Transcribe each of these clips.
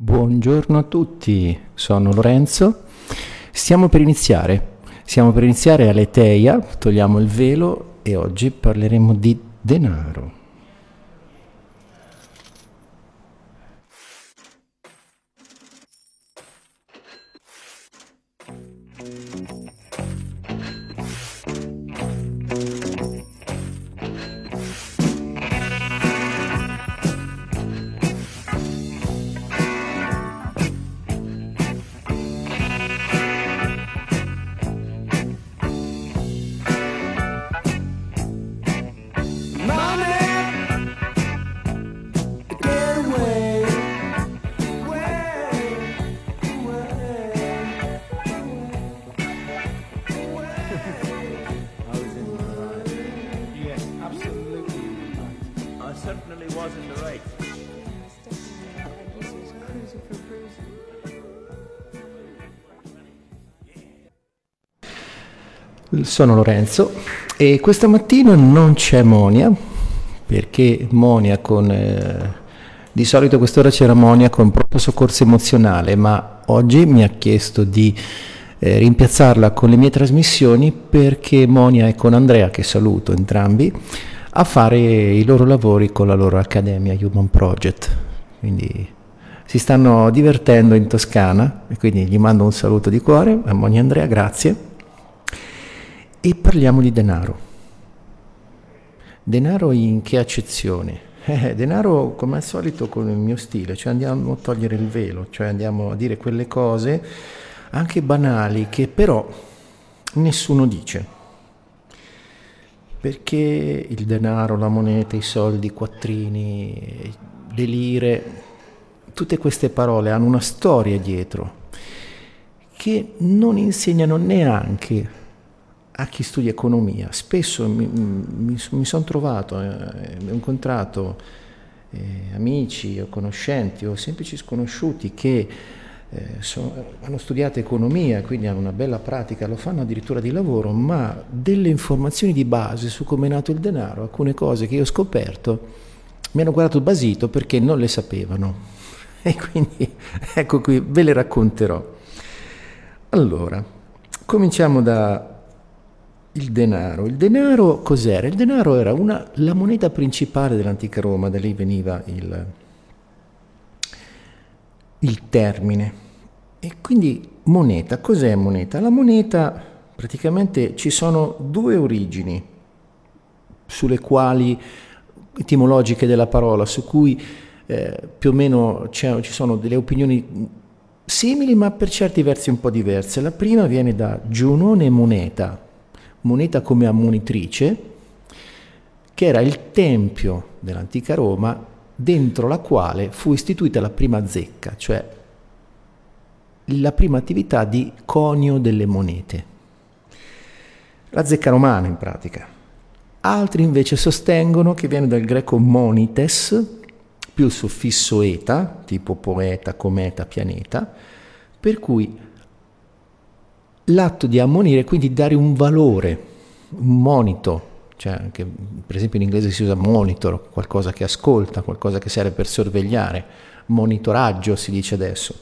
Buongiorno a tutti, sono Lorenzo. Stiamo per iniziare. Stiamo per iniziare all'Eteia, togliamo il velo e oggi parleremo di denaro. Sono Lorenzo e questa mattina non c'è Monia perché Monia con... Eh, di solito a quest'ora c'era Monia con pronto soccorso emozionale, ma oggi mi ha chiesto di eh, rimpiazzarla con le mie trasmissioni perché Monia è con Andrea, che saluto entrambi, a fare i loro lavori con la loro accademia Human Project. Quindi si stanno divertendo in Toscana e quindi gli mando un saluto di cuore a Monia Andrea, grazie e parliamo di denaro. Denaro in che accezione? Eh, denaro come al solito con il mio stile, cioè andiamo a togliere il velo, cioè andiamo a dire quelle cose anche banali che però nessuno dice. Perché il denaro, la moneta, i soldi, i quattrini, le lire, tutte queste parole hanno una storia dietro che non insegnano neanche a chi studia economia. Spesso mi, mi, mi sono trovato, eh, ho incontrato eh, amici o conoscenti o semplici sconosciuti che eh, so, hanno studiato economia, quindi hanno una bella pratica, lo fanno addirittura di lavoro, ma delle informazioni di base su come è nato il denaro, alcune cose che io ho scoperto, mi hanno guardato basito perché non le sapevano. E quindi ecco qui, ve le racconterò. Allora, cominciamo da il denaro. Il denaro cos'era? Il denaro era una, la moneta principale dell'antica Roma, da lì veniva il, il termine. E quindi moneta, cos'è moneta? La moneta praticamente ci sono due origini sulle quali etimologiche della parola, su cui eh, più o meno ci sono delle opinioni simili ma per certi versi un po' diverse. La prima viene da Giunone moneta, moneta come ammonitrice, che era il tempio dell'antica Roma dentro la quale fu istituita la prima zecca, cioè la prima attività di conio delle monete. La zecca romana in pratica. Altri invece sostengono che viene dal greco monites, più il suffisso eta, tipo poeta, cometa, pianeta, per cui l'atto di ammonire, quindi dare un valore, un monito, cioè anche per esempio in inglese si usa monitor, qualcosa che ascolta, qualcosa che serve per sorvegliare, monitoraggio si dice adesso.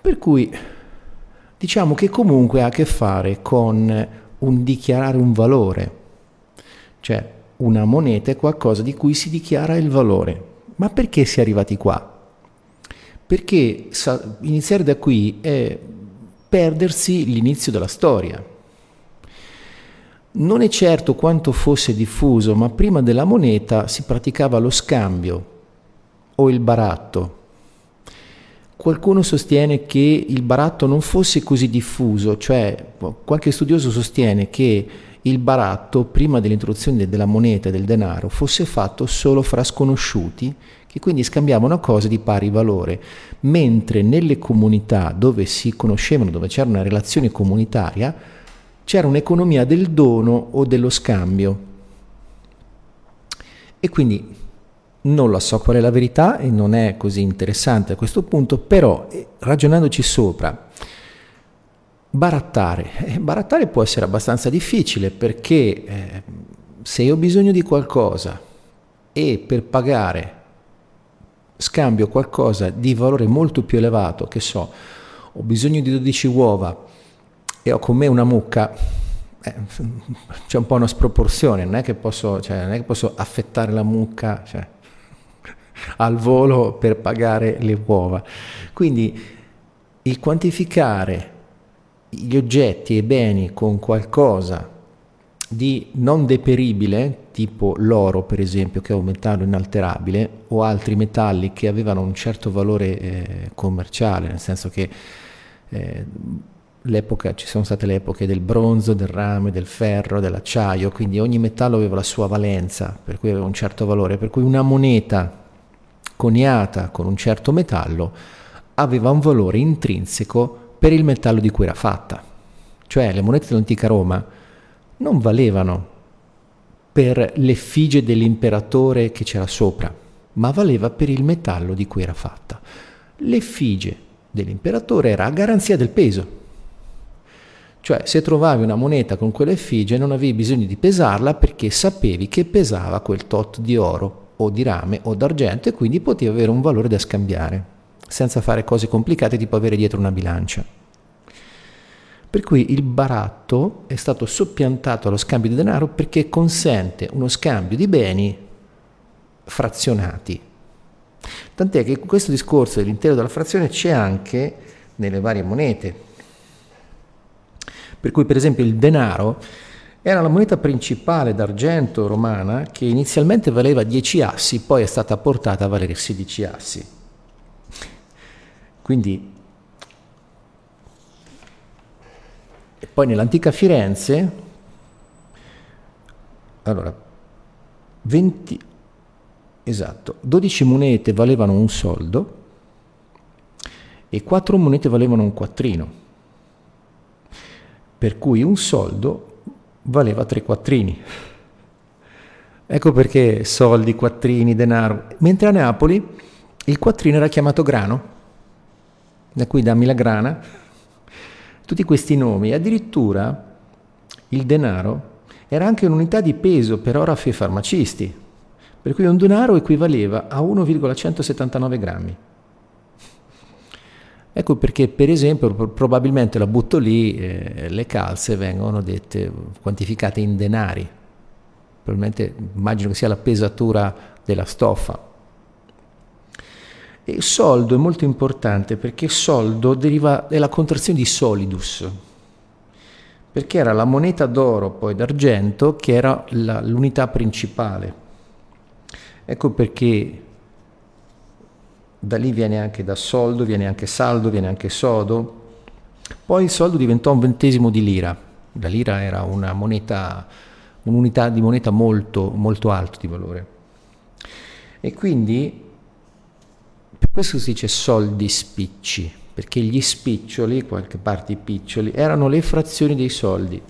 Per cui diciamo che comunque ha a che fare con un dichiarare un valore, cioè una moneta è qualcosa di cui si dichiara il valore. Ma perché si è arrivati qua? Perché iniziare da qui è perdersi l'inizio della storia. Non è certo quanto fosse diffuso, ma prima della moneta si praticava lo scambio o il baratto. Qualcuno sostiene che il baratto non fosse così diffuso, cioè qualche studioso sostiene che il baratto, prima dell'introduzione della moneta e del denaro, fosse fatto solo fra sconosciuti che quindi scambiavano cose di pari valore, mentre nelle comunità dove si conoscevano, dove c'era una relazione comunitaria, c'era un'economia del dono o dello scambio. E quindi non lo so qual è la verità e non è così interessante a questo punto, però eh, ragionandoci sopra, barattare. Eh, barattare può essere abbastanza difficile perché eh, se io ho bisogno di qualcosa e per pagare scambio qualcosa di valore molto più elevato, che so, ho bisogno di 12 uova e ho con me una mucca, eh, c'è un po' una sproporzione, non è che posso, cioè, non è che posso affettare la mucca cioè, al volo per pagare le uova. Quindi il quantificare gli oggetti e i beni con qualcosa di non deperibile, tipo l'oro per esempio, che è un metallo inalterabile, o altri metalli che avevano un certo valore eh, commerciale, nel senso che eh, ci sono state le epoche del bronzo, del rame, del ferro, dell'acciaio, quindi ogni metallo aveva la sua valenza, per cui aveva un certo valore, per cui una moneta coniata con un certo metallo aveva un valore intrinseco per il metallo di cui era fatta. Cioè le monete dell'antica Roma non valevano per l'effigie dell'imperatore che c'era sopra, ma valeva per il metallo di cui era fatta. L'effigie dell'imperatore era a garanzia del peso. Cioè, se trovavi una moneta con quell'effigie non avevi bisogno di pesarla perché sapevi che pesava quel tot di oro o di rame o d'argento e quindi poteva avere un valore da scambiare, senza fare cose complicate tipo avere dietro una bilancia. Per cui il baratto è stato soppiantato allo scambio di denaro perché consente uno scambio di beni frazionati. Tant'è che questo discorso dell'intero della frazione c'è anche nelle varie monete. Per cui per esempio il denaro era la moneta principale d'argento romana che inizialmente valeva 10 assi, poi è stata portata a valere 16 assi. Quindi E poi nell'antica Firenze, allora, 20, esatto, 12 monete valevano un soldo e 4 monete valevano un quattrino, per cui un soldo valeva 3 quattrini. Ecco perché soldi, quattrini, denaro. Mentre a Napoli il quattrino era chiamato grano, da cui dammi la grana, tutti questi nomi, addirittura il denaro era anche un'unità di peso per orafi e farmacisti, per cui un denaro equivaleva a 1,179 grammi. Ecco perché, per esempio, probabilmente la butto lì, eh, le calze vengono dette, quantificate in denari. Probabilmente immagino che sia la pesatura della stoffa. E soldo è molto importante perché soldo deriva dalla contrazione di solidus, perché era la moneta d'oro poi d'argento che era la, l'unità principale. Ecco perché da lì viene anche da soldo, viene anche saldo, viene anche sodo. Poi il soldo diventò un ventesimo di lira. La lira era una moneta, un'unità di moneta molto, molto alta di valore. E quindi questo si dice soldi spicci, perché gli spiccioli, qualche parte i piccioli, erano le frazioni dei soldi.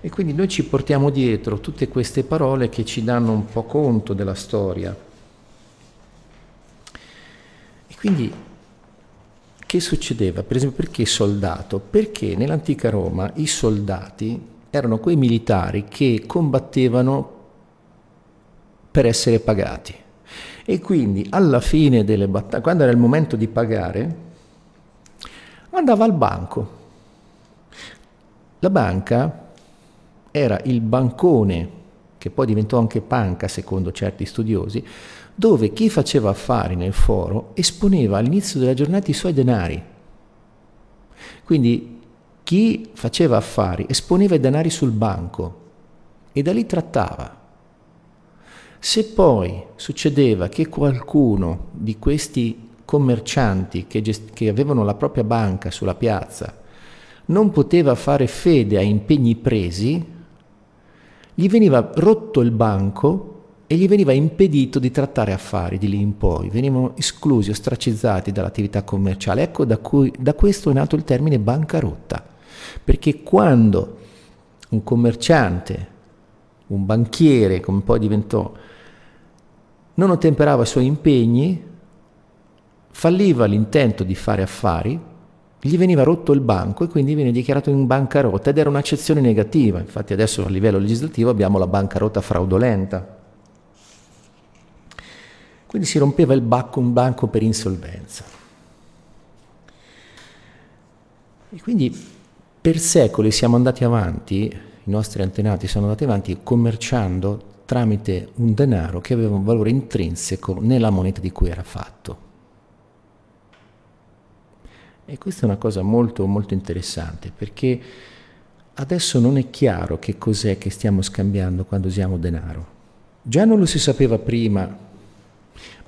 E quindi noi ci portiamo dietro tutte queste parole che ci danno un po' conto della storia. E quindi che succedeva? Per esempio, perché soldato? Perché nell'antica Roma i soldati erano quei militari che combattevano per essere pagati. E quindi alla fine delle battaglie, quando era il momento di pagare, andava al banco. La banca era il bancone, che poi diventò anche panca secondo certi studiosi, dove chi faceva affari nel foro esponeva all'inizio della giornata i suoi denari. Quindi chi faceva affari esponeva i denari sul banco e da lì trattava. Se poi succedeva che qualcuno di questi commercianti che, gest- che avevano la propria banca sulla piazza non poteva fare fede a impegni presi, gli veniva rotto il banco e gli veniva impedito di trattare affari di lì in poi, venivano esclusi, ostracizzati dall'attività commerciale. Ecco da, cui, da questo è nato il termine bancarotta, perché quando un commerciante, un banchiere, come poi diventò non ottemperava i suoi impegni, falliva l'intento di fare affari, gli veniva rotto il banco e quindi viene dichiarato in bancarotta ed era un'accezione negativa. Infatti adesso a livello legislativo abbiamo la bancarotta fraudolenta. Quindi si rompeva il bacco, un banco per insolvenza. E quindi per secoli siamo andati avanti, i nostri antenati sono andati avanti commerciando tramite un denaro che aveva un valore intrinseco nella moneta di cui era fatto. E questa è una cosa molto, molto interessante perché adesso non è chiaro che cos'è che stiamo scambiando quando usiamo denaro. Già non lo si sapeva prima,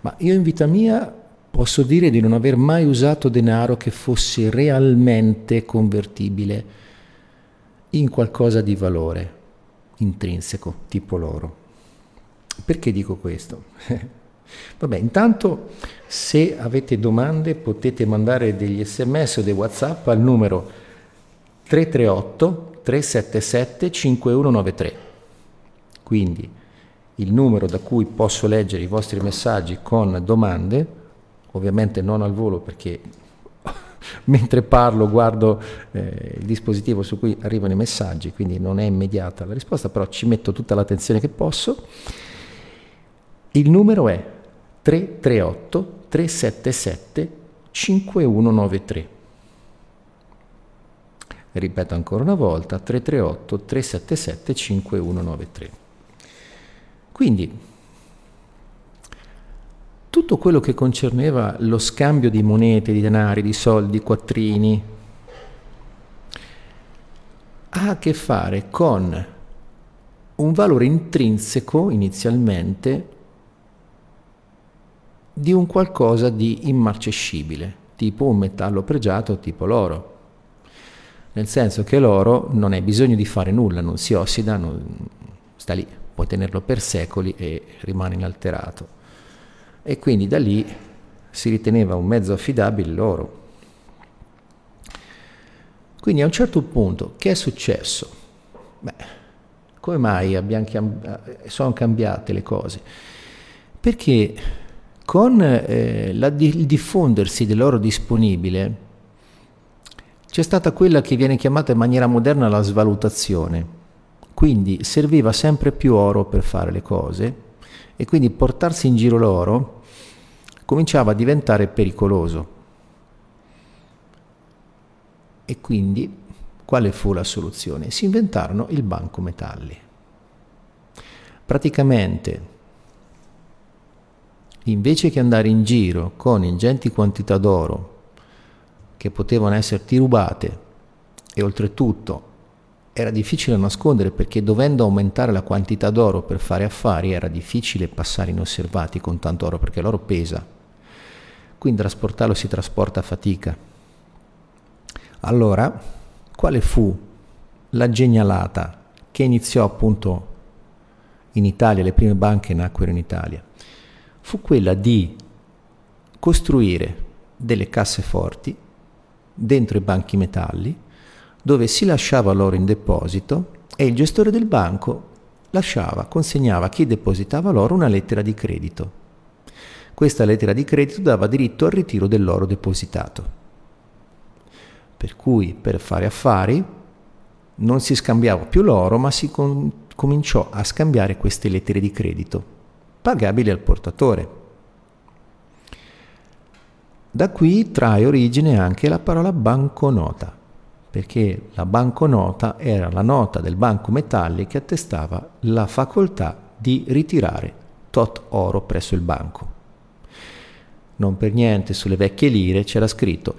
ma io in vita mia posso dire di non aver mai usato denaro che fosse realmente convertibile in qualcosa di valore intrinseco, tipo l'oro. Perché dico questo? Vabbè, intanto se avete domande potete mandare degli sms o dei whatsapp al numero 338 377 5193. Quindi il numero da cui posso leggere i vostri messaggi con domande, ovviamente non al volo perché mentre parlo guardo eh, il dispositivo su cui arrivano i messaggi, quindi non è immediata la risposta, però ci metto tutta l'attenzione che posso. Il numero è 338 377 5193. Ripeto ancora una volta, 338 377 5193. Quindi, tutto quello che concerneva lo scambio di monete, di denari, di soldi, quattrini, ha a che fare con un valore intrinseco inizialmente di un qualcosa di immarcescibile, tipo un metallo pregiato tipo l'oro. Nel senso che l'oro non hai bisogno di fare nulla, non si ossida, non, sta lì, puoi tenerlo per secoli e rimane inalterato. E quindi da lì si riteneva un mezzo affidabile l'oro. Quindi a un certo punto, che è successo? Beh, come mai cambi- sono cambiate le cose? Perché con eh, la, il diffondersi dell'oro disponibile c'è stata quella che viene chiamata in maniera moderna la svalutazione. Quindi serviva sempre più oro per fare le cose e quindi portarsi in giro l'oro cominciava a diventare pericoloso. E quindi quale fu la soluzione? Si inventarono il banco metalli. Praticamente invece che andare in giro con ingenti quantità d'oro che potevano esserti rubate e oltretutto era difficile nascondere perché dovendo aumentare la quantità d'oro per fare affari era difficile passare inosservati con tanto oro perché l'oro pesa, quindi trasportarlo si trasporta a fatica. Allora, quale fu la genialata che iniziò appunto in Italia, le prime banche nacquero in Italia? Fu quella di costruire delle casseforti dentro i banchi metalli dove si lasciava l'oro in deposito e il gestore del banco lasciava, consegnava a chi depositava l'oro una lettera di credito. Questa lettera di credito dava diritto al ritiro dell'oro depositato. Per cui per fare affari non si scambiava più l'oro, ma si com- cominciò a scambiare queste lettere di credito pagabili al portatore. Da qui trae origine anche la parola banconota, perché la banconota era la nota del banco metalli che attestava la facoltà di ritirare tot oro presso il banco. Non per niente sulle vecchie lire c'era scritto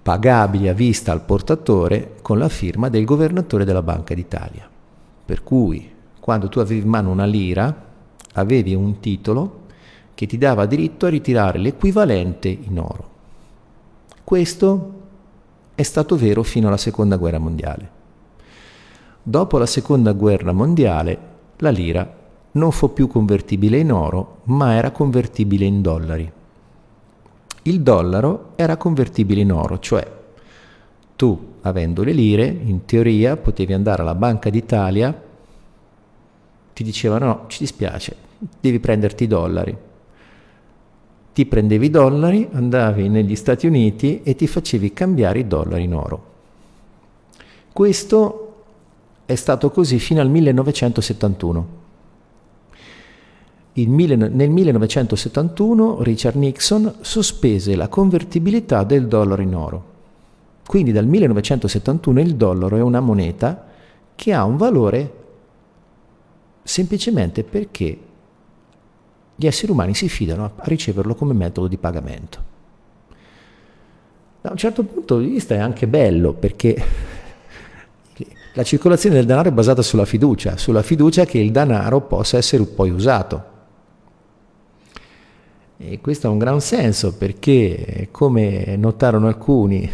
pagabili a vista al portatore con la firma del governatore della Banca d'Italia. Per cui quando tu avevi in mano una lira, avevi un titolo che ti dava diritto a ritirare l'equivalente in oro. Questo è stato vero fino alla seconda guerra mondiale. Dopo la seconda guerra mondiale la lira non fu più convertibile in oro, ma era convertibile in dollari. Il dollaro era convertibile in oro, cioè tu, avendo le lire, in teoria potevi andare alla Banca d'Italia, ti dicevano no, ci dispiace, devi prenderti i dollari. Ti prendevi i dollari, andavi negli Stati Uniti e ti facevi cambiare i dollari in oro. Questo è stato così fino al 1971. nel 1971 Richard Nixon sospese la convertibilità del dollaro in oro. Quindi dal 1971 il dollaro è una moneta che ha un valore semplicemente perché gli esseri umani si fidano a riceverlo come metodo di pagamento. Da un certo punto di vista è anche bello perché la circolazione del denaro è basata sulla fiducia, sulla fiducia che il denaro possa essere poi usato. E questo ha un gran senso perché, come notarono alcuni,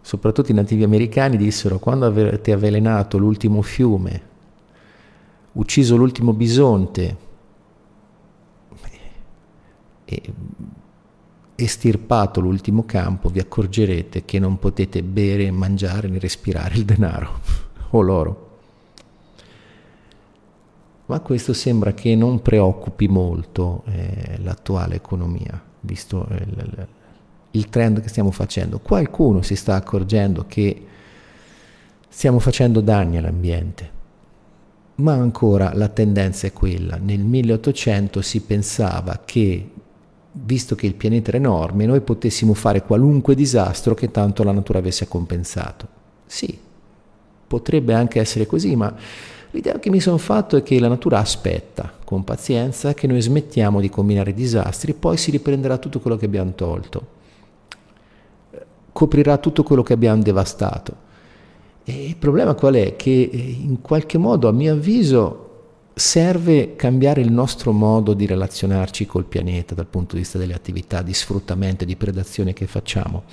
soprattutto i nativi americani, dissero quando avete avvelenato l'ultimo fiume, ucciso l'ultimo bisonte e estirpato l'ultimo campo, vi accorgerete che non potete bere, mangiare né respirare il denaro o l'oro ma questo sembra che non preoccupi molto eh, l'attuale economia, visto il, il, il trend che stiamo facendo. Qualcuno si sta accorgendo che stiamo facendo danni all'ambiente, ma ancora la tendenza è quella. Nel 1800 si pensava che, visto che il pianeta era enorme, noi potessimo fare qualunque disastro che tanto la natura avesse compensato. Sì, potrebbe anche essere così, ma L'idea che mi sono fatto è che la natura aspetta con pazienza che noi smettiamo di combinare disastri, poi si riprenderà tutto quello che abbiamo tolto, coprirà tutto quello che abbiamo devastato. E il problema qual è? Che eh, in qualche modo, a mio avviso, serve cambiare il nostro modo di relazionarci col pianeta dal punto di vista delle attività di sfruttamento e di predazione che facciamo.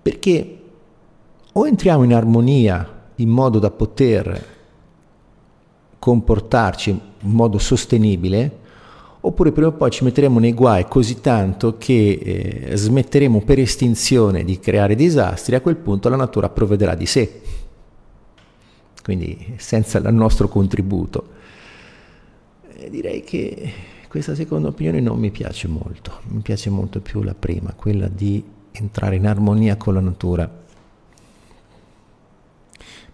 Perché o entriamo in armonia in modo da poter comportarci in modo sostenibile, oppure prima o poi ci metteremo nei guai così tanto che eh, smetteremo per estinzione di creare disastri, a quel punto la natura provvederà di sé, quindi senza il nostro contributo. E direi che questa seconda opinione non mi piace molto, mi piace molto più la prima, quella di entrare in armonia con la natura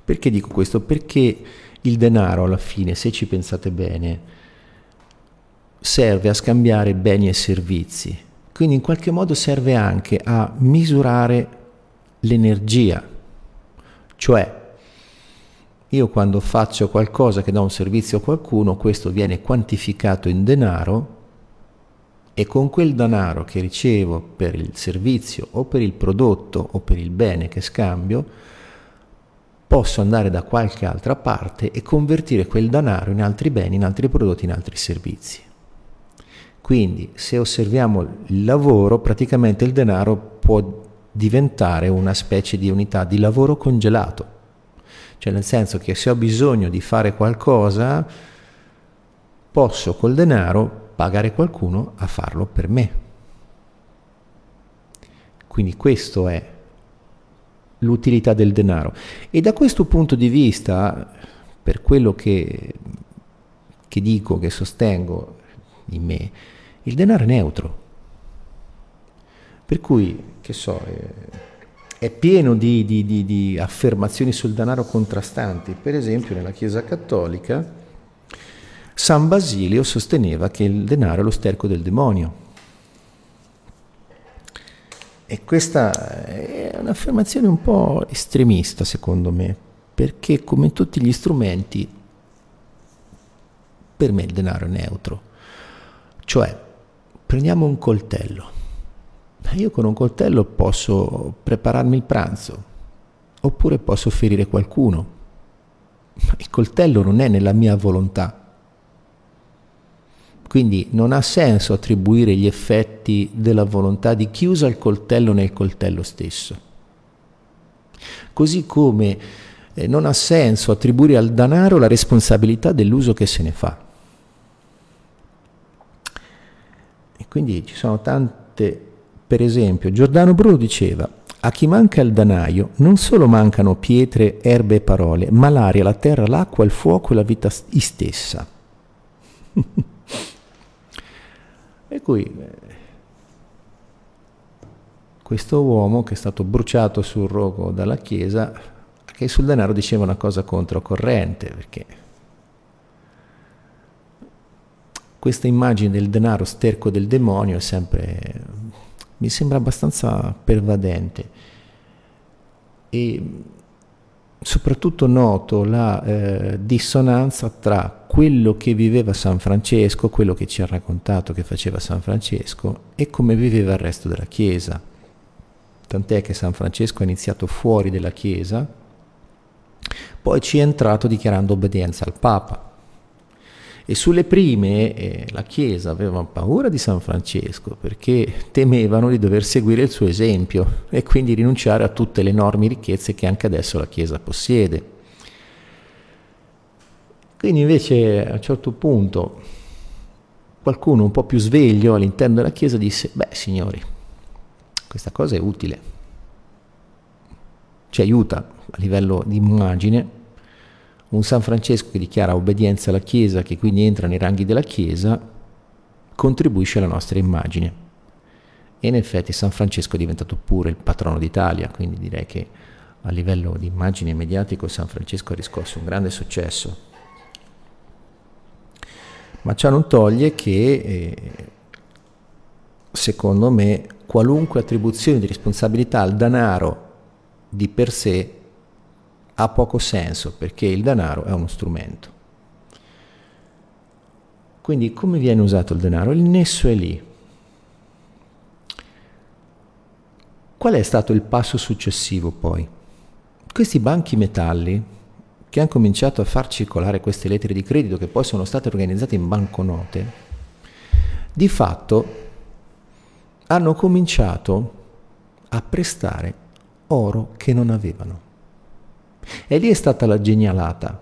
perché dico questo? Perché il denaro alla fine, se ci pensate bene, serve a scambiare beni e servizi, quindi in qualche modo serve anche a misurare l'energia, cioè io quando faccio qualcosa che dà un servizio a qualcuno, questo viene quantificato in denaro e con quel denaro che ricevo per il servizio o per il prodotto o per il bene che scambio, posso andare da qualche altra parte e convertire quel denaro in altri beni, in altri prodotti, in altri servizi. Quindi se osserviamo il lavoro, praticamente il denaro può diventare una specie di unità di lavoro congelato, cioè nel senso che se ho bisogno di fare qualcosa, posso col denaro pagare qualcuno a farlo per me. Quindi questo è l'utilità del denaro. E da questo punto di vista, per quello che, che dico, che sostengo in me, il denaro è neutro. Per cui, che so, è pieno di, di, di, di affermazioni sul denaro contrastanti. Per esempio, nella Chiesa Cattolica, San Basilio sosteneva che il denaro è lo sterco del demonio. E questa è un'affermazione un po' estremista secondo me, perché come tutti gli strumenti, per me il denaro è neutro. Cioè, prendiamo un coltello. Io con un coltello posso prepararmi il pranzo, oppure posso ferire qualcuno. Ma il coltello non è nella mia volontà quindi non ha senso attribuire gli effetti della volontà di chi usa il coltello nel coltello stesso. Così come eh, non ha senso attribuire al denaro la responsabilità dell'uso che se ne fa. E quindi ci sono tante, per esempio, Giordano Bruno diceva, a chi manca il danaio non solo mancano pietre, erbe e parole, ma l'aria, la terra, l'acqua, il fuoco e la vita stessa. Per cui eh, questo uomo che è stato bruciato sul rogo dalla Chiesa, che sul denaro diceva una cosa controcorrente, perché questa immagine del denaro sterco del demonio è sempre, mi sembra abbastanza pervadente. E soprattutto noto la eh, dissonanza tra quello che viveva San Francesco, quello che ci ha raccontato che faceva San Francesco e come viveva il resto della Chiesa. Tant'è che San Francesco ha iniziato fuori della Chiesa, poi ci è entrato dichiarando obbedienza al Papa e sulle prime eh, la Chiesa aveva paura di San Francesco perché temevano di dover seguire il suo esempio e quindi rinunciare a tutte le enormi ricchezze che anche adesso la Chiesa possiede. Quindi invece a un certo punto qualcuno un po' più sveglio all'interno della Chiesa disse, beh signori, questa cosa è utile, ci aiuta a livello di immagine un San Francesco che dichiara obbedienza alla Chiesa, che quindi entra nei ranghi della Chiesa, contribuisce alla nostra immagine. E in effetti San Francesco è diventato pure il patrono d'Italia, quindi direi che a livello di immagine mediatico San Francesco ha riscosso un grande successo. Ma ciò non toglie che, eh, secondo me, qualunque attribuzione di responsabilità al denaro di per sé ha poco senso perché il denaro è uno strumento. Quindi come viene usato il denaro? Il nesso è lì. Qual è stato il passo successivo poi? Questi banchi metalli che hanno cominciato a far circolare queste lettere di credito che poi sono state organizzate in banconote, di fatto hanno cominciato a prestare oro che non avevano. E lì è stata la genialata,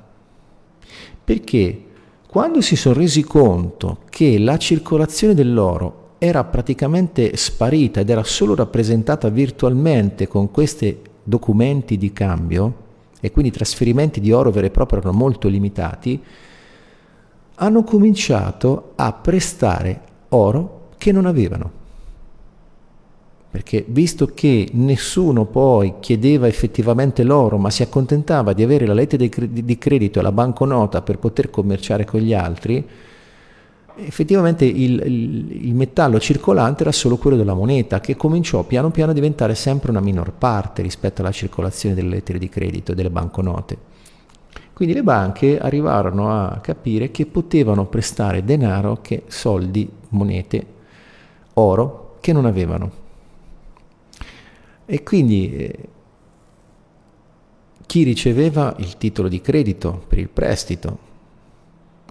perché quando si sono resi conto che la circolazione dell'oro era praticamente sparita ed era solo rappresentata virtualmente con questi documenti di cambio, e quindi i trasferimenti di oro vero e proprio erano molto limitati, hanno cominciato a prestare oro che non avevano perché visto che nessuno poi chiedeva effettivamente l'oro, ma si accontentava di avere la lettera di credito e la banconota per poter commerciare con gli altri, effettivamente il, il, il, metallo circolante era solo quello della moneta, che cominciò piano piano a diventare sempre una minor parte rispetto alla circolazione delle lettere di credito e delle banconote. Quindi le banche arrivarono a capire che potevano prestare denaro, che soldi, monete, oro, che non avevano. E quindi eh, chi riceveva il titolo di credito per il prestito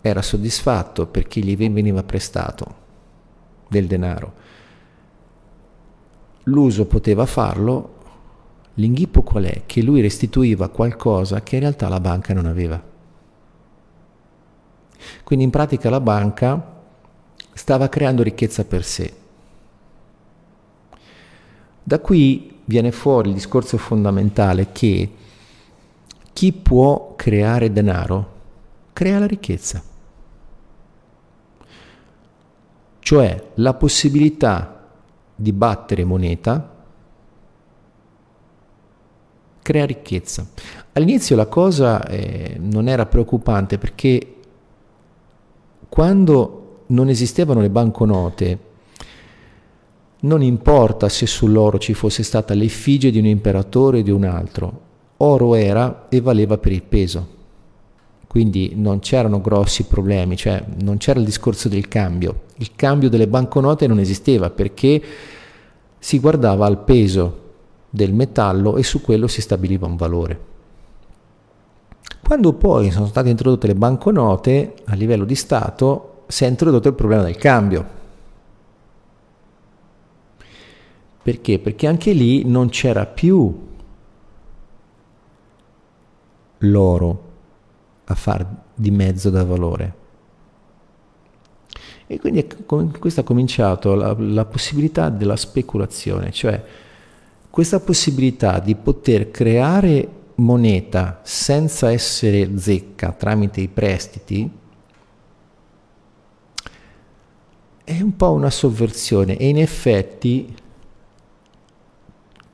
era soddisfatto perché gli veniva prestato del denaro. L'uso poteva farlo, l'inghippo qual è? Che lui restituiva qualcosa che in realtà la banca non aveva. Quindi in pratica la banca stava creando ricchezza per sé. Da qui viene fuori il discorso fondamentale che chi può creare denaro crea la ricchezza. Cioè la possibilità di battere moneta crea ricchezza. All'inizio la cosa eh, non era preoccupante perché quando non esistevano le banconote non importa se sull'oro ci fosse stata l'effigie di un imperatore o di un altro, oro era e valeva per il peso. Quindi non c'erano grossi problemi, cioè non c'era il discorso del cambio. Il cambio delle banconote non esisteva perché si guardava al peso del metallo e su quello si stabiliva un valore. Quando poi sono state introdotte le banconote a livello di Stato, si è introdotto il problema del cambio Perché? Perché anche lì non c'era più l'oro a far di mezzo da valore. E quindi questo ha cominciato la, la possibilità della speculazione, cioè questa possibilità di poter creare moneta senza essere zecca tramite i prestiti è un po' una sovversione e in effetti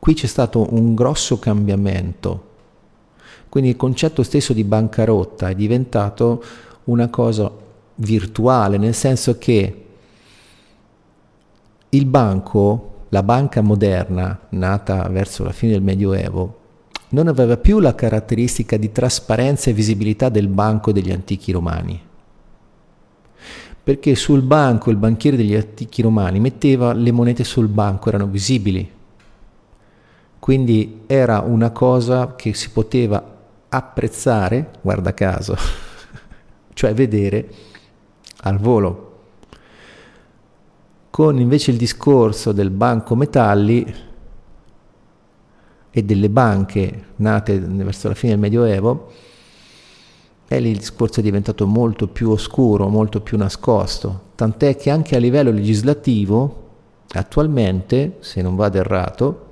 Qui c'è stato un grosso cambiamento, quindi il concetto stesso di bancarotta è diventato una cosa virtuale, nel senso che il banco, la banca moderna, nata verso la fine del Medioevo, non aveva più la caratteristica di trasparenza e visibilità del banco degli antichi romani. Perché sul banco il banchiere degli antichi romani metteva le monete sul banco, erano visibili. Quindi era una cosa che si poteva apprezzare, guarda caso, cioè vedere al volo. Con invece il discorso del banco metalli e delle banche nate verso la fine del Medioevo, e lì il discorso è diventato molto più oscuro, molto più nascosto, tant'è che anche a livello legislativo, attualmente, se non vado errato,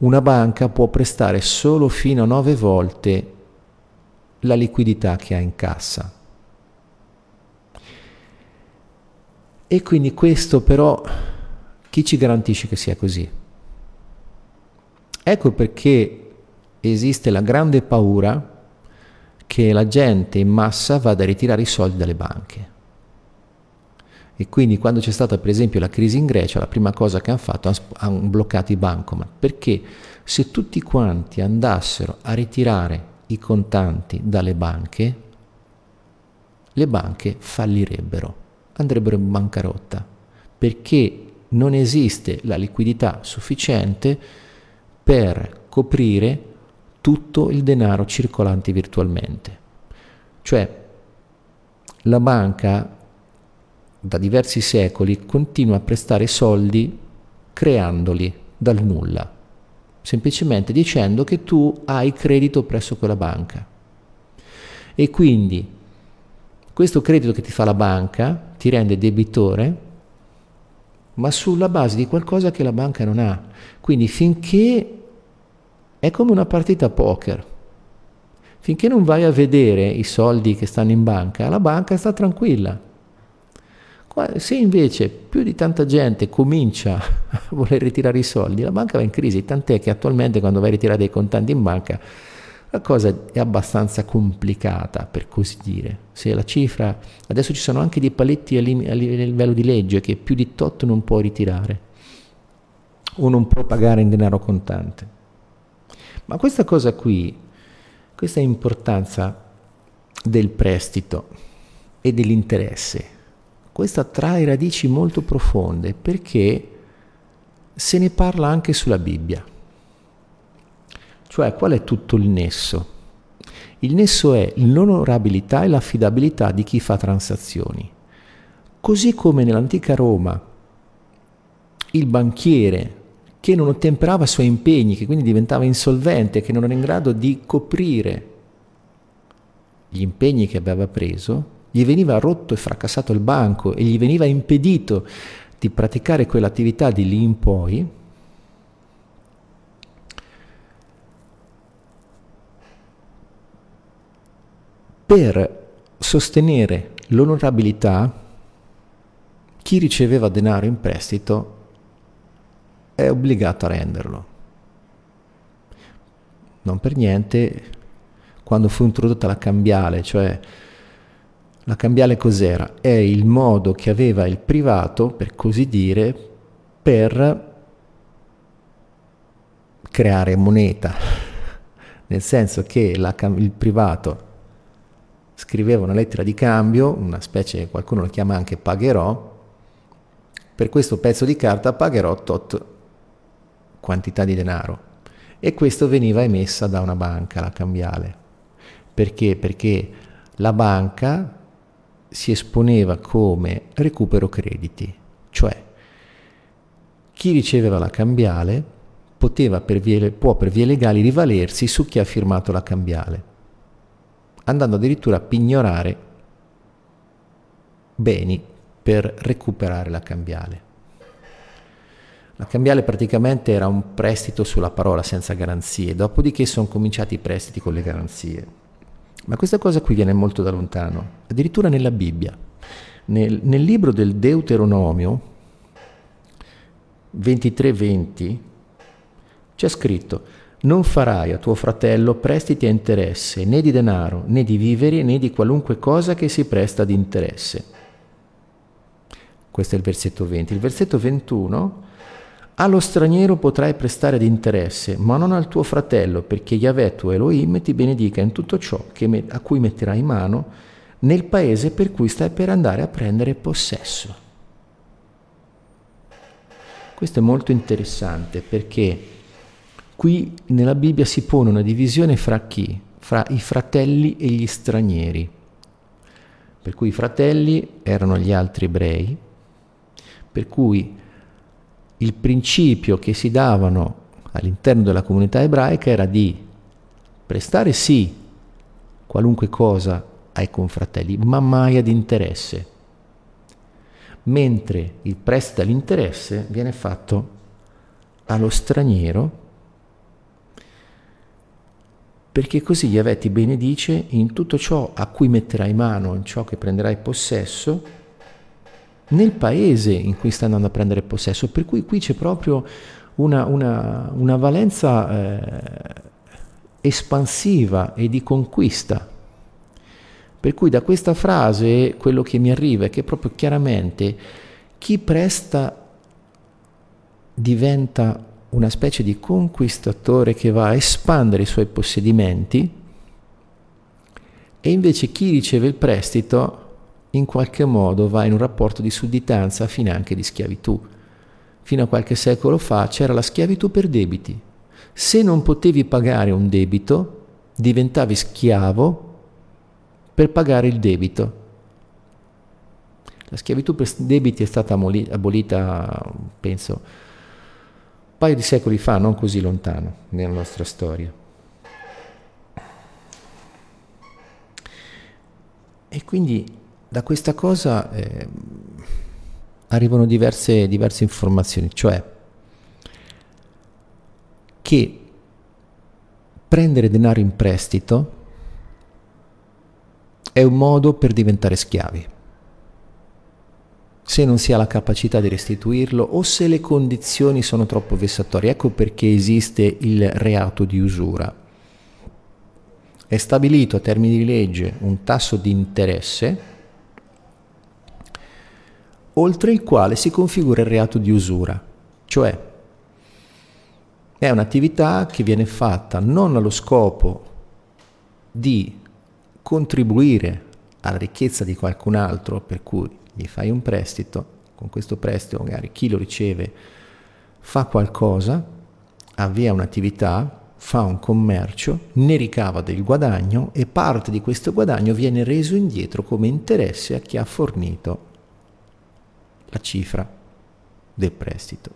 una banca può prestare solo fino a nove volte la liquidità che ha in cassa. E quindi questo però, chi ci garantisce che sia così? Ecco perché esiste la grande paura che la gente in massa vada a ritirare i soldi dalle banche. E quindi quando c'è stata per esempio la crisi in Grecia, la prima cosa che hanno fatto hanno bloccato i bancomat, perché se tutti quanti andassero a ritirare i contanti dalle banche, le banche fallirebbero, andrebbero in bancarotta, perché non esiste la liquidità sufficiente per coprire tutto il denaro circolante virtualmente. Cioè la banca da diversi secoli continua a prestare soldi creandoli dal nulla, semplicemente dicendo che tu hai credito presso quella banca. E quindi questo credito che ti fa la banca ti rende debitore, ma sulla base di qualcosa che la banca non ha. Quindi finché è come una partita poker. Finché non vai a vedere i soldi che stanno in banca, la banca sta tranquilla. Se invece più di tanta gente comincia a voler ritirare i soldi, la banca va in crisi, tant'è che attualmente quando vai a ritirare dei contanti in banca la cosa è abbastanza complicata, per così dire. Se la cifra, adesso ci sono anche dei paletti a, livello di legge che più di tot non può ritirare o non può pagare in denaro contante. Ma questa cosa qui, questa importanza del prestito e dell'interesse, questa trae radici molto profonde perché se ne parla anche sulla Bibbia. Cioè qual è tutto il nesso? Il nesso è l'onorabilità e l'affidabilità di chi fa transazioni. Così come nell'antica Roma il banchiere che non ottemperava i suoi impegni, che quindi diventava insolvente, che non era in grado di coprire gli impegni che aveva preso, gli veniva rotto e fracassato il banco e gli veniva impedito di praticare quell'attività di lì in poi, per sostenere l'onorabilità, chi riceveva denaro in prestito è obbligato a renderlo. Non per niente, quando fu introdotta la cambiale, cioè la cambiale cos'era? È il modo che aveva il privato, per così dire, per creare moneta, nel senso che la, il privato scriveva una lettera di cambio, una specie, qualcuno lo chiama anche pagherò, per questo pezzo di carta pagherò tot quantità di denaro e questo veniva emessa da una banca, la cambiale. Perché? Perché la banca si esponeva come recupero crediti, cioè chi riceveva la cambiale poteva per vie, può per vie legali rivalersi su chi ha firmato la cambiale, andando addirittura a pignorare beni per recuperare la cambiale. La cambiale praticamente era un prestito sulla parola senza garanzie, dopodiché sono cominciati i prestiti con le garanzie. Ma questa cosa qui viene molto da lontano, addirittura nella Bibbia. Nel, nel libro del Deuteronomio 23:20 c'è scritto: non farai a tuo fratello prestiti a interesse né di denaro, né di viveri, né di qualunque cosa che si presta ad interesse. Questo è il versetto 20. Il versetto 21. Allo straniero potrai prestare ad interesse, ma non al tuo fratello, perché Yahweh tuo Elohim ti benedica in tutto ciò a cui metterai mano nel paese per cui stai per andare a prendere possesso. Questo è molto interessante perché Qui nella Bibbia si pone una divisione fra chi? Fra i fratelli e gli stranieri. Per cui i fratelli erano gli altri ebrei, per cui il principio che si davano all'interno della comunità ebraica era di prestare sì qualunque cosa ai confratelli, ma mai ad interesse, mentre il prestito all'interesse viene fatto allo straniero perché così Yahweh ti benedice in tutto ciò a cui metterai mano, in ciò che prenderai possesso, nel paese in cui stai andando a prendere possesso. Per cui qui c'è proprio una, una, una valenza eh, espansiva e di conquista. Per cui da questa frase quello che mi arriva è che proprio chiaramente chi presta diventa una specie di conquistatore che va a espandere i suoi possedimenti e invece chi riceve il prestito in qualche modo va in un rapporto di sudditanza, fino anche di schiavitù. Fino a qualche secolo fa c'era la schiavitù per debiti. Se non potevi pagare un debito, diventavi schiavo per pagare il debito. La schiavitù per debiti è stata abolita, penso, paio di secoli fa, non così lontano nella nostra storia. E quindi da questa cosa eh, arrivano diverse, diverse informazioni, cioè che prendere denaro in prestito è un modo per diventare schiavi se non si ha la capacità di restituirlo o se le condizioni sono troppo vessatorie. Ecco perché esiste il reato di usura. È stabilito a termini di legge un tasso di interesse oltre il quale si configura il reato di usura, cioè è un'attività che viene fatta non allo scopo di contribuire alla ricchezza di qualcun altro, per cui gli fai un prestito, con questo prestito magari chi lo riceve fa qualcosa, avvia un'attività, fa un commercio, ne ricava del guadagno e parte di questo guadagno viene reso indietro come interesse a chi ha fornito la cifra del prestito.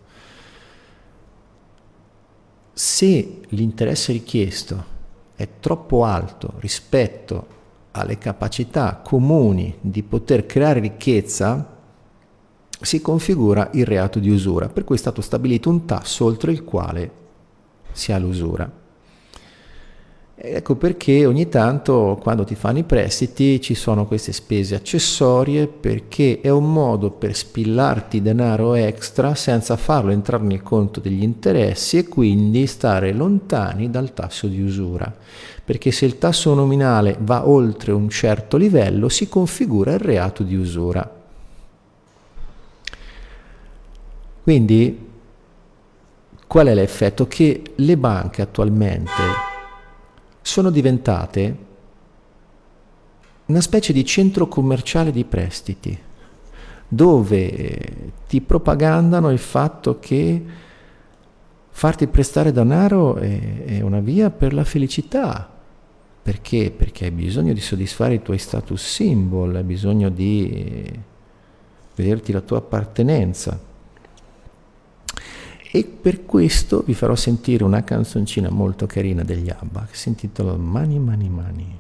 Se l'interesse richiesto è troppo alto rispetto alle capacità comuni di poter creare ricchezza, si configura il reato di usura, per cui è stato stabilito un tasso oltre il quale si ha l'usura. Ecco perché ogni tanto quando ti fanno i prestiti ci sono queste spese accessorie perché è un modo per spillarti denaro extra senza farlo entrare nel conto degli interessi e quindi stare lontani dal tasso di usura. Perché se il tasso nominale va oltre un certo livello si configura il reato di usura. Quindi qual è l'effetto? Che le banche attualmente sono diventate una specie di centro commerciale di prestiti, dove ti propagandano il fatto che farti prestare denaro è, è una via per la felicità. Perché? Perché hai bisogno di soddisfare i tuoi status symbol, hai bisogno di vederti la tua appartenenza e per questo vi farò sentire una canzoncina molto carina degli ABBA che si intitola Money Money Money.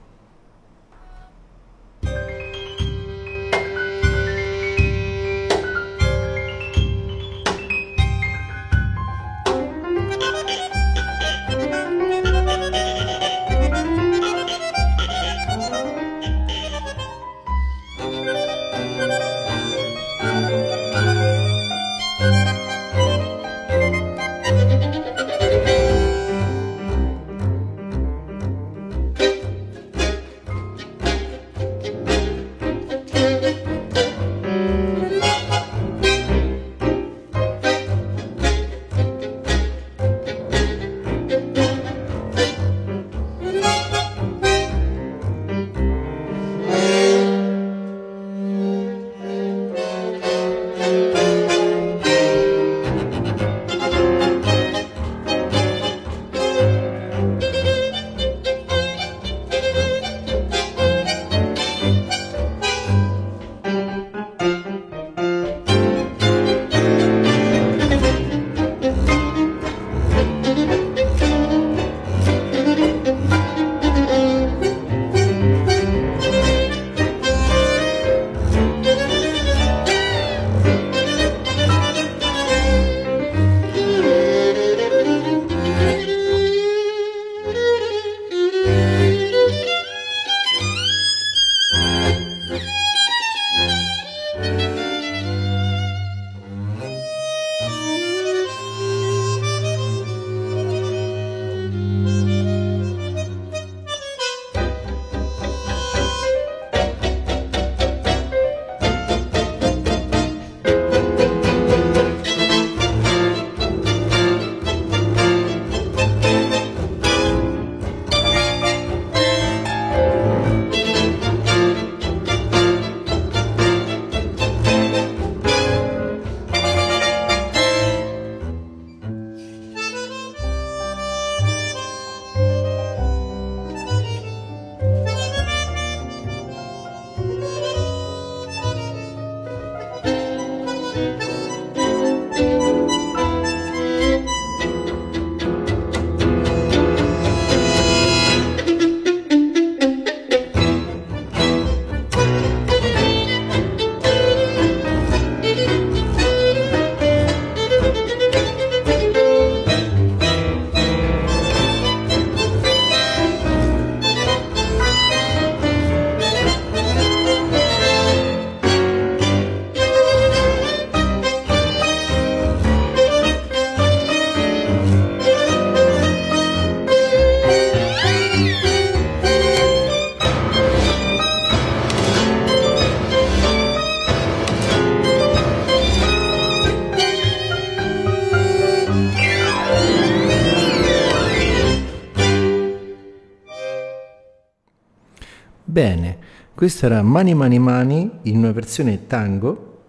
Bene, questo era Mani Mani Mani in una versione tango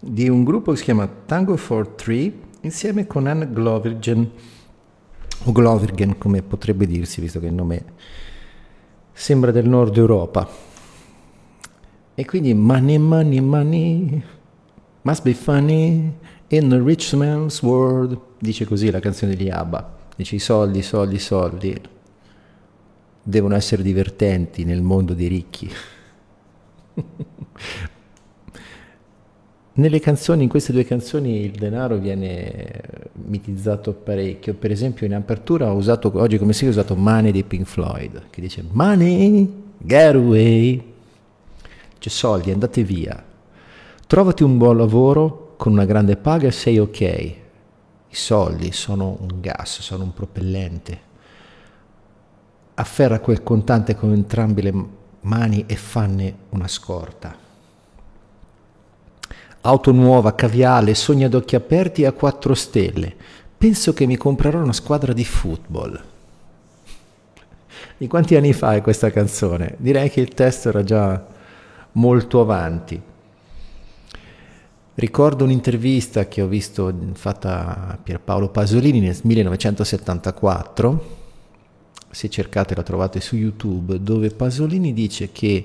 di un gruppo che si chiama Tango for Three insieme con Anne Glovergen, o Glovergen come potrebbe dirsi visto che il nome sembra del nord Europa. E quindi Money Money Money must be funny in the rich man's world, dice così la canzone di ABBA, dice i soldi, soldi, soldi devono essere divertenti nel mondo dei ricchi. Nelle canzoni, in queste due canzoni, il denaro viene mitizzato parecchio. Per esempio, in apertura ho usato oggi come si è usato Money dei Pink Floyd, che dice Money, get away. C'è soldi, andate via. Trovati un buon lavoro con una grande paga e sei ok. I soldi sono un gas, sono un propellente afferra quel contante con entrambe le mani e fanne una scorta. Auto nuova, caviale, sogna ad occhi aperti a quattro stelle. Penso che mi comprerò una squadra di football. Di quanti anni fa è questa canzone? Direi che il testo era già molto avanti. Ricordo un'intervista che ho visto fatta a Pierpaolo Pasolini nel 1974 se cercate la trovate su YouTube, dove Pasolini dice che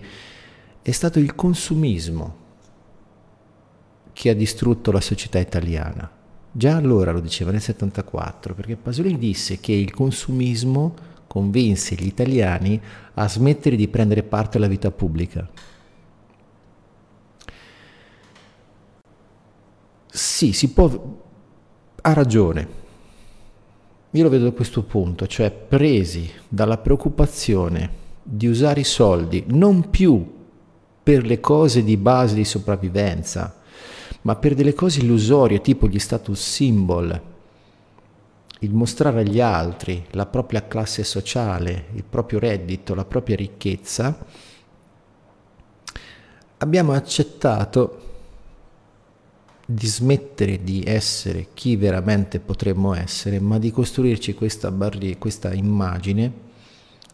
è stato il consumismo che ha distrutto la società italiana. Già allora lo diceva nel 74, perché Pasolini disse che il consumismo convinse gli italiani a smettere di prendere parte alla vita pubblica. Sì, si può... ha ragione, io lo vedo da questo punto, cioè presi dalla preoccupazione di usare i soldi non più per le cose di base di sopravvivenza, ma per delle cose illusorie tipo gli status symbol, il mostrare agli altri la propria classe sociale, il proprio reddito, la propria ricchezza, abbiamo accettato di smettere di essere chi veramente potremmo essere, ma di costruirci questa, barri- questa immagine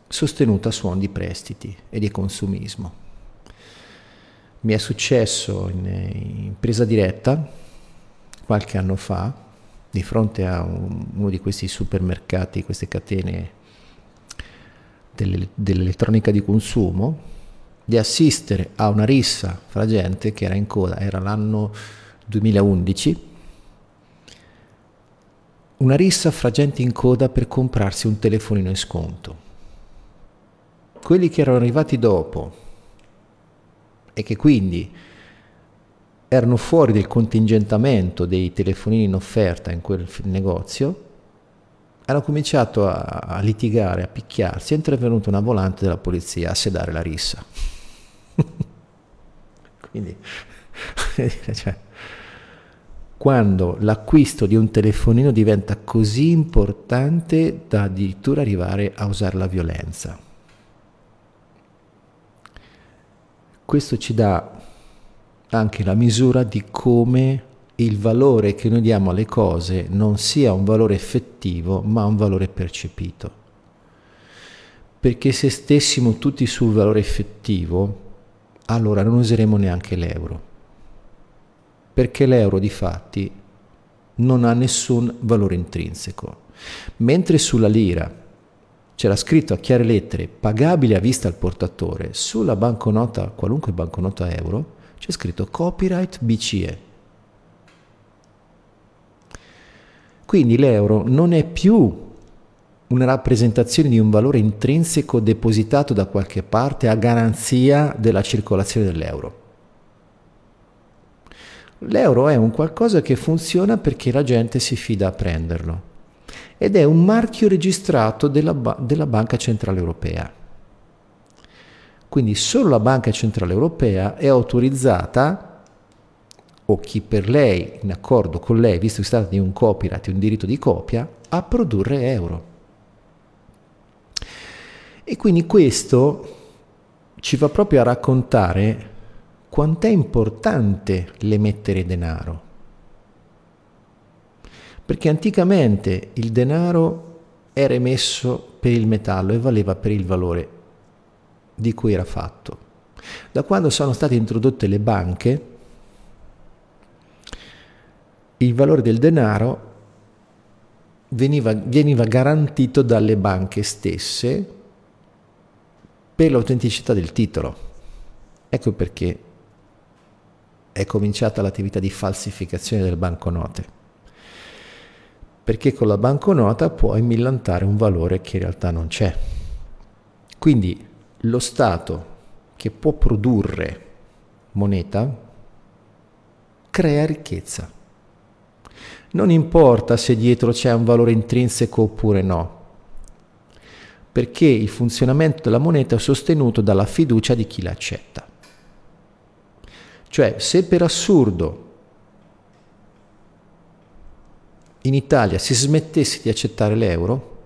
sostenuta a suon di prestiti e di consumismo. Mi è successo in, in presa diretta qualche anno fa, di fronte a un, uno di questi supermercati, queste catene dell'elettronica di consumo, di assistere a una rissa fra gente che era in coda, era l'anno 2011, una rissa fra gente in coda per comprarsi un telefonino in sconto. Quelli che erano arrivati dopo e che quindi erano fuori del contingentamento dei telefonini in offerta in quel negozio, hanno cominciato a, litigare, a picchiarsi, è intervenuta una volante della polizia a sedare la rissa. quindi, cioè, quando l'acquisto di un telefonino diventa così importante da addirittura arrivare a usare la violenza. Questo ci dà anche la misura di come il valore che noi diamo alle cose non sia un valore effettivo, ma un valore percepito. Perché se stessimo tutti sul valore effettivo, allora non useremo neanche l'euro perché l'euro di fatti non ha nessun valore intrinseco. Mentre sulla lira c'era scritto a chiare lettere pagabile a vista al portatore, sulla banconota, qualunque banconota euro, c'è scritto copyright BCE. Quindi l'euro non è più una rappresentazione di un valore intrinseco depositato da qualche parte a garanzia della circolazione dell'euro. L'euro è un qualcosa che funziona perché la gente si fida a prenderlo ed è un marchio registrato della, della Banca Centrale Europea. Quindi solo la Banca Centrale Europea è autorizzata, o chi per lei, in accordo con lei, visto che si tratta di un copyright, un diritto di copia, a produrre euro. E quindi questo ci va proprio a raccontare quanto è importante l'emettere denaro. Perché anticamente il denaro era emesso per il metallo e valeva per il valore di cui era fatto. Da quando sono state introdotte le banche, il valore del denaro veniva, veniva garantito dalle banche stesse per l'autenticità del titolo. Ecco perché è cominciata l'attività di falsificazione delle banconote. Perché con la banconota puoi millantare un valore che in realtà non c'è. Quindi lo Stato che può produrre moneta crea ricchezza. Non importa se dietro c'è un valore intrinseco oppure no, perché il funzionamento della moneta è sostenuto dalla fiducia di chi l'accetta. Cioè, se per assurdo in Italia si smettesse di accettare l'euro,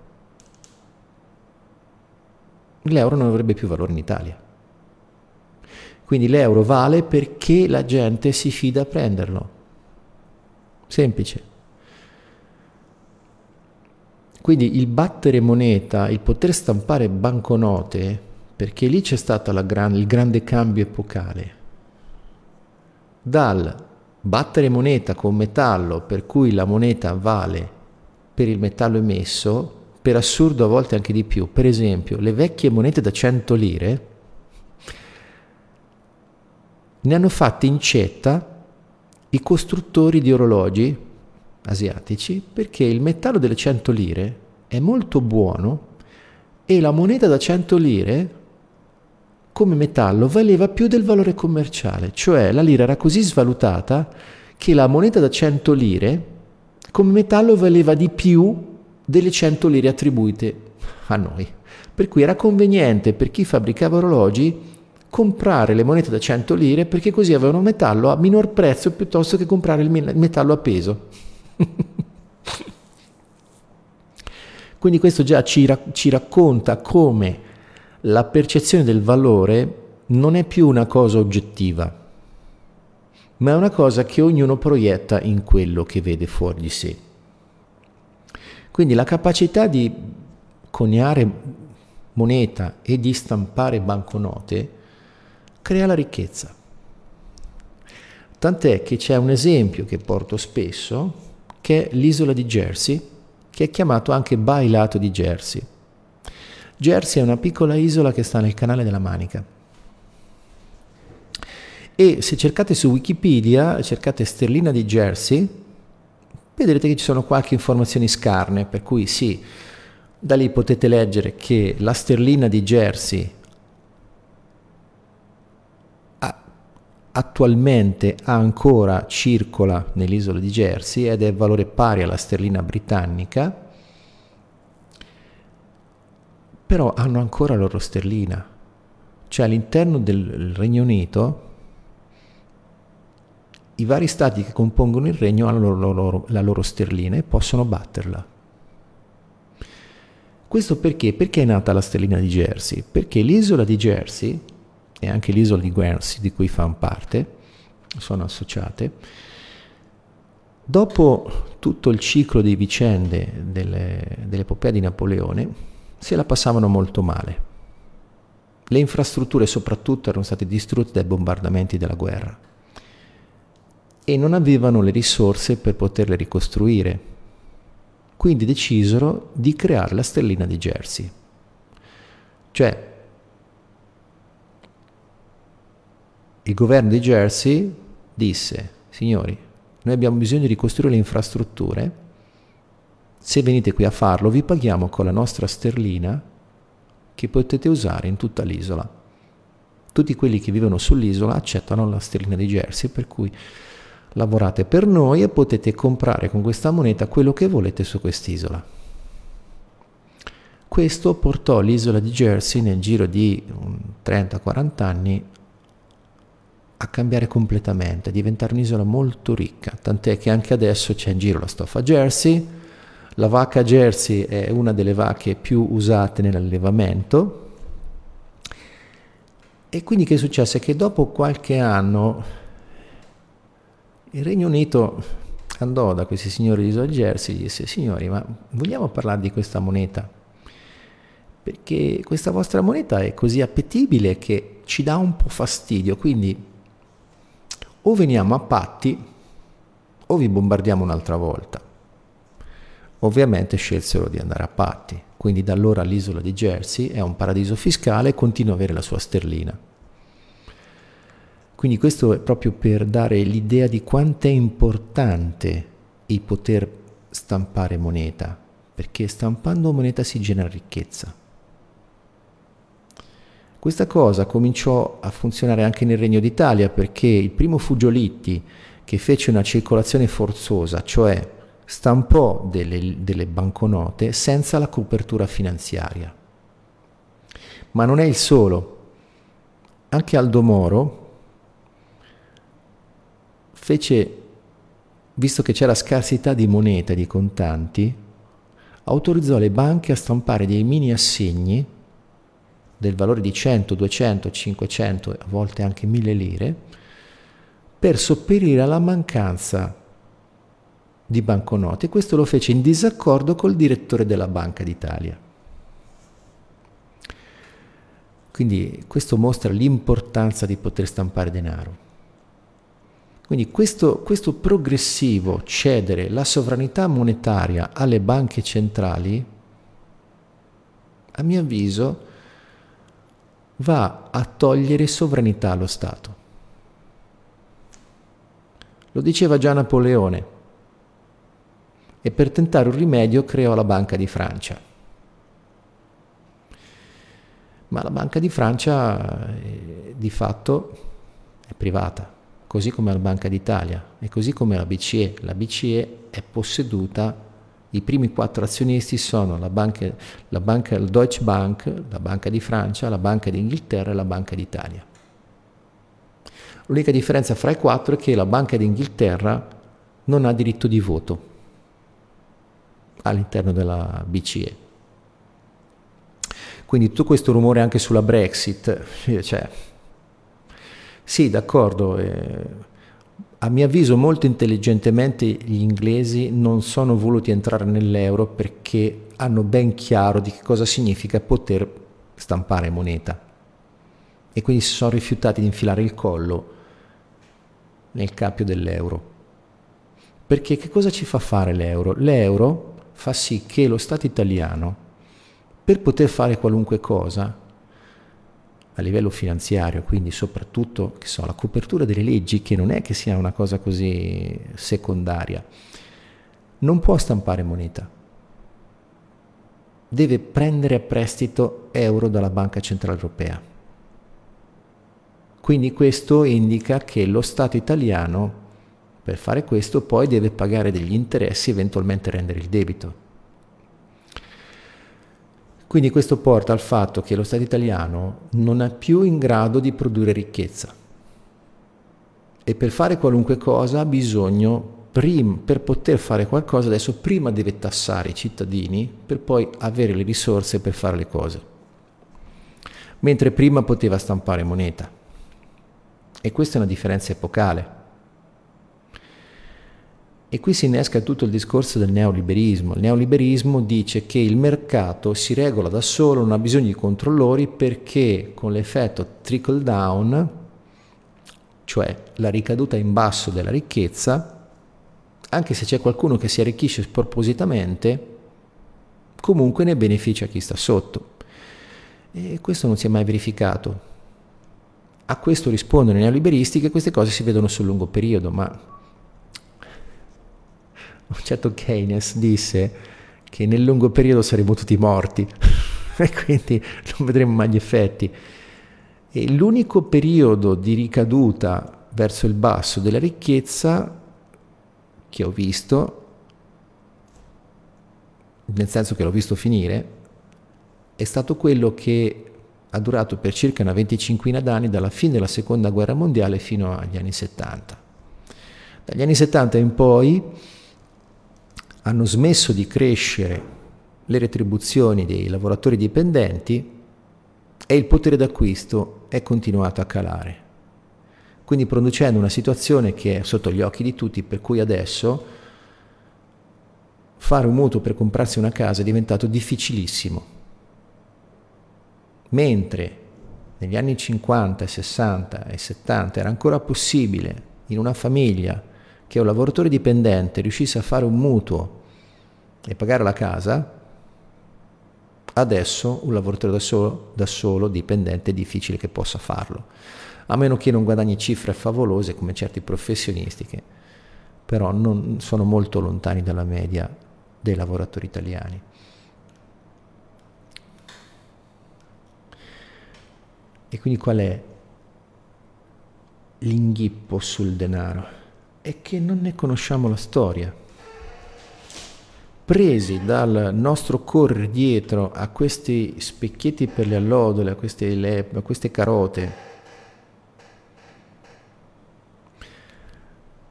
l'euro non avrebbe più valore in Italia. Quindi l'euro vale perché la gente si fida a prenderlo. Semplice. Quindi il battere moneta, il poter stampare banconote, perché lì c'è stato gran, il grande cambio epocale, dal battere moneta con metallo, per cui la moneta vale per il metallo emesso, per assurdo a volte anche di più. Per esempio, le vecchie monete da 100 lire ne hanno fatte incetta i costruttori di orologi asiatici perché il metallo delle 100 lire è molto buono e la moneta da 100 lire come metallo valeva più del valore commerciale, cioè la lira era così svalutata che la moneta da 100 lire come metallo valeva di più delle 100 lire attribuite a noi. Per cui era conveniente per chi fabbricava orologi comprare le monete da 100 lire perché così avevano metallo a minor prezzo piuttosto che comprare il metallo a peso. Quindi questo già ci, ci racconta come la percezione del valore non è più una cosa oggettiva, ma è una cosa che ognuno proietta in quello che vede fuori di sé. Quindi la capacità di coniare moneta e di stampare banconote crea la ricchezza. Tant'è che c'è un esempio che porto spesso, che è l'isola di Jersey, che è chiamato anche Bailato di Jersey. Jersey è una piccola isola che sta nel canale della Manica. E se cercate su Wikipedia, cercate sterlina di Jersey, vedrete che ci sono qualche informazioni scarne, per cui sì, da lì potete leggere che la sterlina di Jersey attualmente ancora circola nell'isola di Jersey ed è valore pari alla sterlina britannica, però hanno ancora la loro sterlina. Cioè all'interno del Regno Unito i vari stati che compongono il regno hanno la loro, la loro sterlina e possono batterla. Questo perché? Perché è nata la sterlina di Jersey? Perché l'isola di Jersey e anche l'isola di Guernsey di cui fanno parte, sono associate, dopo tutto il ciclo di vicende delle, dell'epopea di Napoleone, se la passavano molto male. Le infrastrutture soprattutto erano state distrutte dai bombardamenti della guerra e non avevano le risorse per poterle ricostruire. Quindi decisero di creare la stellina di Jersey. Cioè, il governo di Jersey disse, signori, noi abbiamo bisogno di ricostruire le infrastrutture, se venite qui a farlo vi paghiamo con la nostra sterlina che potete usare in tutta l'isola. Tutti quelli che vivono sull'isola accettano la sterlina di Jersey, per cui lavorate per noi e potete comprare con questa moneta quello che volete su quest'isola. Questo portò l'isola di Jersey nel giro di 30-40 anni a cambiare completamente, a diventare un'isola molto ricca, tant'è che anche adesso c'è in giro la stoffa Jersey, la vacca Jersey è una delle vacche più usate nell'allevamento e quindi che è successo? Che dopo qualche anno il Regno Unito andò da questi signori di Isola Jersey e disse signori ma vogliamo parlare di questa moneta? perché questa vostra moneta è così appetibile che ci dà un po' fastidio, quindi o veniamo a patti o vi bombardiamo un'altra volta. Ovviamente scelsero di andare a patti, quindi da allora l'isola di Jersey è un paradiso fiscale e continua ad avere la sua sterlina. Quindi questo è proprio per dare l'idea di quanto è importante il poter stampare moneta, perché stampando moneta si genera ricchezza. Questa cosa cominciò a funzionare anche nel Regno d'Italia perché il primo Fugiolitti che fece una circolazione forzosa, cioè stampò delle, delle banconote senza la copertura finanziaria. Ma non è il solo. Anche Aldo Moro fece, visto che c'era scarsità di moneta e di contanti, autorizzò le banche a stampare dei mini assegni del valore di 100, 200, 500, a volte anche 1000 lire, per sopperire alla mancanza di banconote. Questo lo fece in disaccordo col direttore della Banca d'Italia. Quindi questo mostra l'importanza di poter stampare denaro. Quindi questo, questo progressivo cedere la sovranità monetaria alle banche centrali, a mio avviso, va a togliere sovranità allo Stato. Lo diceva già Napoleone e per tentare un rimedio creò la Banca di Francia. Ma la Banca di Francia eh, di fatto è privata così come la Banca d'Italia e così come la BCE. La BCE è posseduta, i primi quattro azionisti sono la banca, la banca, il Deutsche Bank, la Banca di Francia, la Banca d'Inghilterra e la Banca d'Italia. L'unica differenza fra i quattro è che la Banca d'Inghilterra non ha diritto di voto all'interno della BCE. Quindi tutto questo rumore anche sulla Brexit, cioè, sì, d'accordo. Eh, a mio avviso molto intelligentemente gli inglesi non sono voluti entrare nell'euro perché hanno ben chiaro di che cosa significa poter stampare moneta e quindi si sono rifiutati di infilare il collo nel cappio dell'euro. Perché che cosa ci fa fare l'euro? L'euro fa sì che lo Stato italiano, per poter fare qualunque cosa, a livello finanziario, quindi soprattutto so, la copertura delle leggi, che non è che sia una cosa così secondaria, non può stampare moneta. Deve prendere a prestito euro dalla Banca Centrale Europea. Quindi questo indica che lo Stato italiano per fare questo poi deve pagare degli interessi e eventualmente rendere il debito. Quindi questo porta al fatto che lo Stato italiano non è più in grado di produrre ricchezza e per fare qualunque cosa ha bisogno, prim, per poter fare qualcosa, adesso prima deve tassare i cittadini per poi avere le risorse per fare le cose. Mentre prima poteva stampare moneta. E questa è una differenza epocale. E qui si innesca tutto il discorso del neoliberismo. Il neoliberismo dice che il mercato si regola da solo, non ha bisogno di controllori perché con l'effetto trickle down, cioè la ricaduta in basso della ricchezza, anche se c'è qualcuno che si arricchisce spropositamente, comunque ne beneficia chi sta sotto. E questo non si è mai verificato. A questo rispondono i neoliberisti che queste cose si vedono sul lungo periodo, ma un certo Keynes disse che nel lungo periodo saremo tutti morti e quindi non vedremo mai gli effetti. E l'unico periodo di ricaduta verso il basso della ricchezza che ho visto, nel senso che l'ho visto finire, è stato quello che ha durato per circa una venticinquina d'anni dalla fine della seconda guerra mondiale fino agli anni 70. Dagli anni 70 in poi hanno smesso di crescere le retribuzioni dei lavoratori dipendenti e il potere d'acquisto è continuato a calare. Quindi producendo una situazione che è sotto gli occhi di tutti, per cui adesso fare un mutuo per comprarsi una casa è diventato difficilissimo. Mentre negli anni 50, 60 e 70 era ancora possibile in una famiglia che un lavoratore dipendente riuscisse a fare un mutuo e pagare la casa, adesso un lavoratore da solo, da solo dipendente è difficile che possa farlo, a meno che non guadagni cifre favolose come certi professionisti che però non, sono molto lontani dalla media dei lavoratori italiani. E quindi qual è l'inghippo sul denaro? È che non ne conosciamo la storia. Presi dal nostro correre dietro a questi specchietti per le allodole, a queste, le, a queste carote,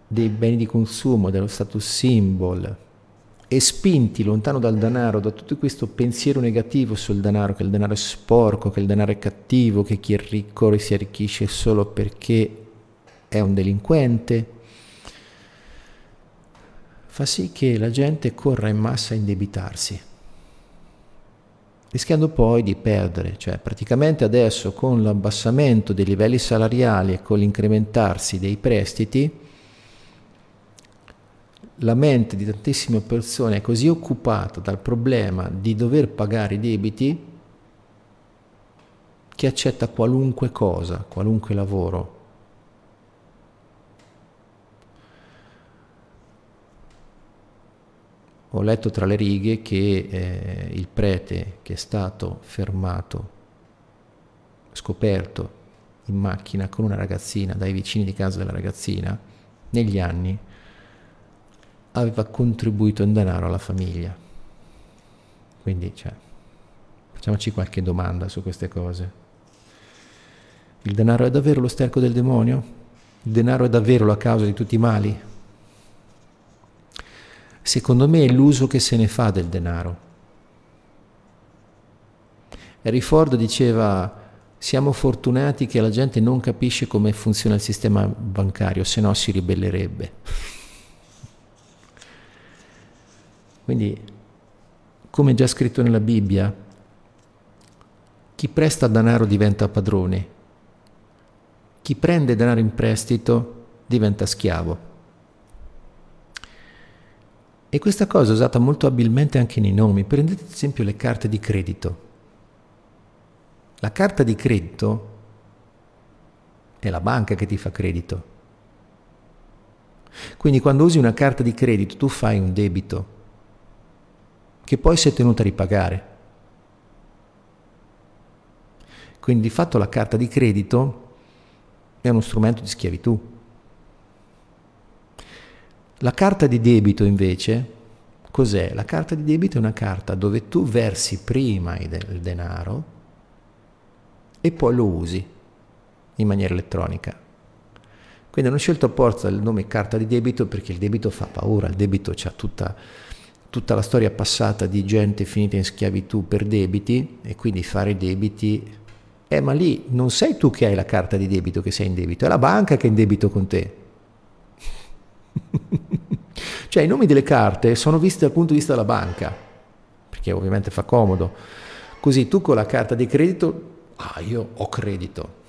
dei beni di consumo, dello status symbol, e spinti lontano dal denaro, da tutto questo pensiero negativo sul denaro, che il denaro è sporco, che il denaro è cattivo, che chi è ricco si arricchisce solo perché è un delinquente, fa sì che la gente corra in massa a indebitarsi, rischiando poi di perdere, cioè praticamente adesso con l'abbassamento dei livelli salariali e con l'incrementarsi dei prestiti, la mente di tantissime persone è così occupata dal problema di dover pagare i debiti che accetta qualunque cosa, qualunque lavoro. Ho letto tra le righe che eh, il prete che è stato fermato, scoperto in macchina con una ragazzina dai vicini di casa della ragazzina, negli anni aveva contribuito in denaro alla famiglia. Quindi, cioè, facciamoci qualche domanda su queste cose. Il denaro è davvero lo sterco del demonio? Il denaro è davvero la causa di tutti i mali? Secondo me è l'uso che se ne fa del denaro. Harry Ford diceva siamo fortunati che la gente non capisce come funziona il sistema bancario, se no si ribellerebbe. Quindi, come già scritto nella Bibbia, chi presta denaro diventa padrone, chi prende denaro in prestito diventa schiavo. E questa cosa è usata molto abilmente anche nei nomi. Prendete ad esempio le carte di credito. La carta di credito è la banca che ti fa credito. Quindi quando usi una carta di credito tu fai un debito che poi è tenuto a ripagare. Quindi di fatto la carta di credito è uno strumento di schiavitù. La carta di debito invece, cos'è? La carta di debito è una carta dove tu versi prima il denaro e poi lo usi in maniera elettronica. Quindi hanno scelto apposta il nome carta di debito perché il debito fa paura, il debito ha tutta tutta la storia passata di gente finita in schiavitù per debiti e quindi fare debiti. Eh, ma lì non sei tu che hai la carta di debito che sei in debito, è la banca che è in debito con te. cioè i nomi delle carte sono visti dal punto di vista della banca, perché ovviamente fa comodo. Così tu con la carta di credito, ah io ho credito,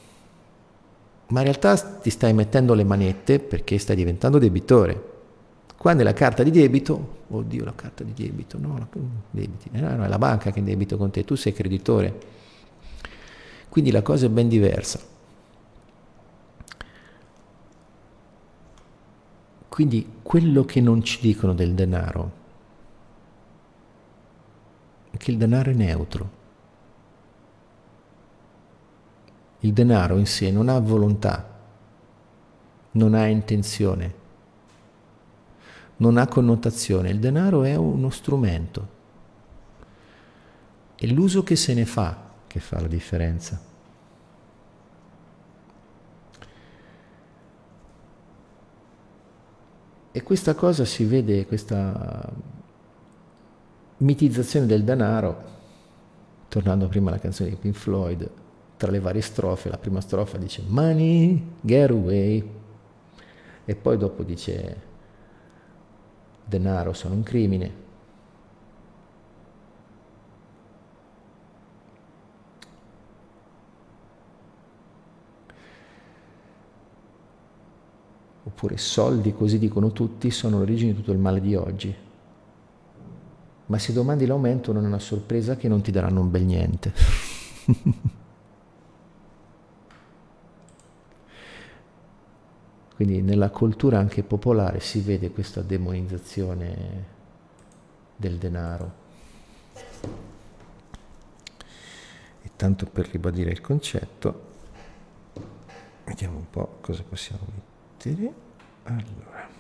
ma in realtà ti stai mettendo le manette perché stai diventando debitore. Quando è la carta di debito, oddio la carta di debito, no, la, debiti, no, no, è la banca che è in debito con te, tu sei creditore. Quindi la cosa è ben diversa. Quindi quello che non ci dicono del denaro è che il denaro è neutro. Il denaro in sé non ha volontà, non ha intenzione non ha connotazione, il denaro è uno strumento. È l'uso che se ne fa che fa la differenza. E questa cosa si vede, questa mitizzazione del denaro, tornando prima alla canzone di Pink Floyd, tra le varie strofe, la prima strofa dice Money, get away, e poi dopo dice denaro sono un crimine. Oppure soldi, così dicono tutti, sono l'origine di tutto il male di oggi. Ma se domandi l'aumento non è una sorpresa che non ti daranno un bel niente. Quindi nella cultura anche popolare si vede questa demonizzazione del denaro. E tanto per ribadire il concetto, vediamo un po' cosa possiamo mettere. Allora.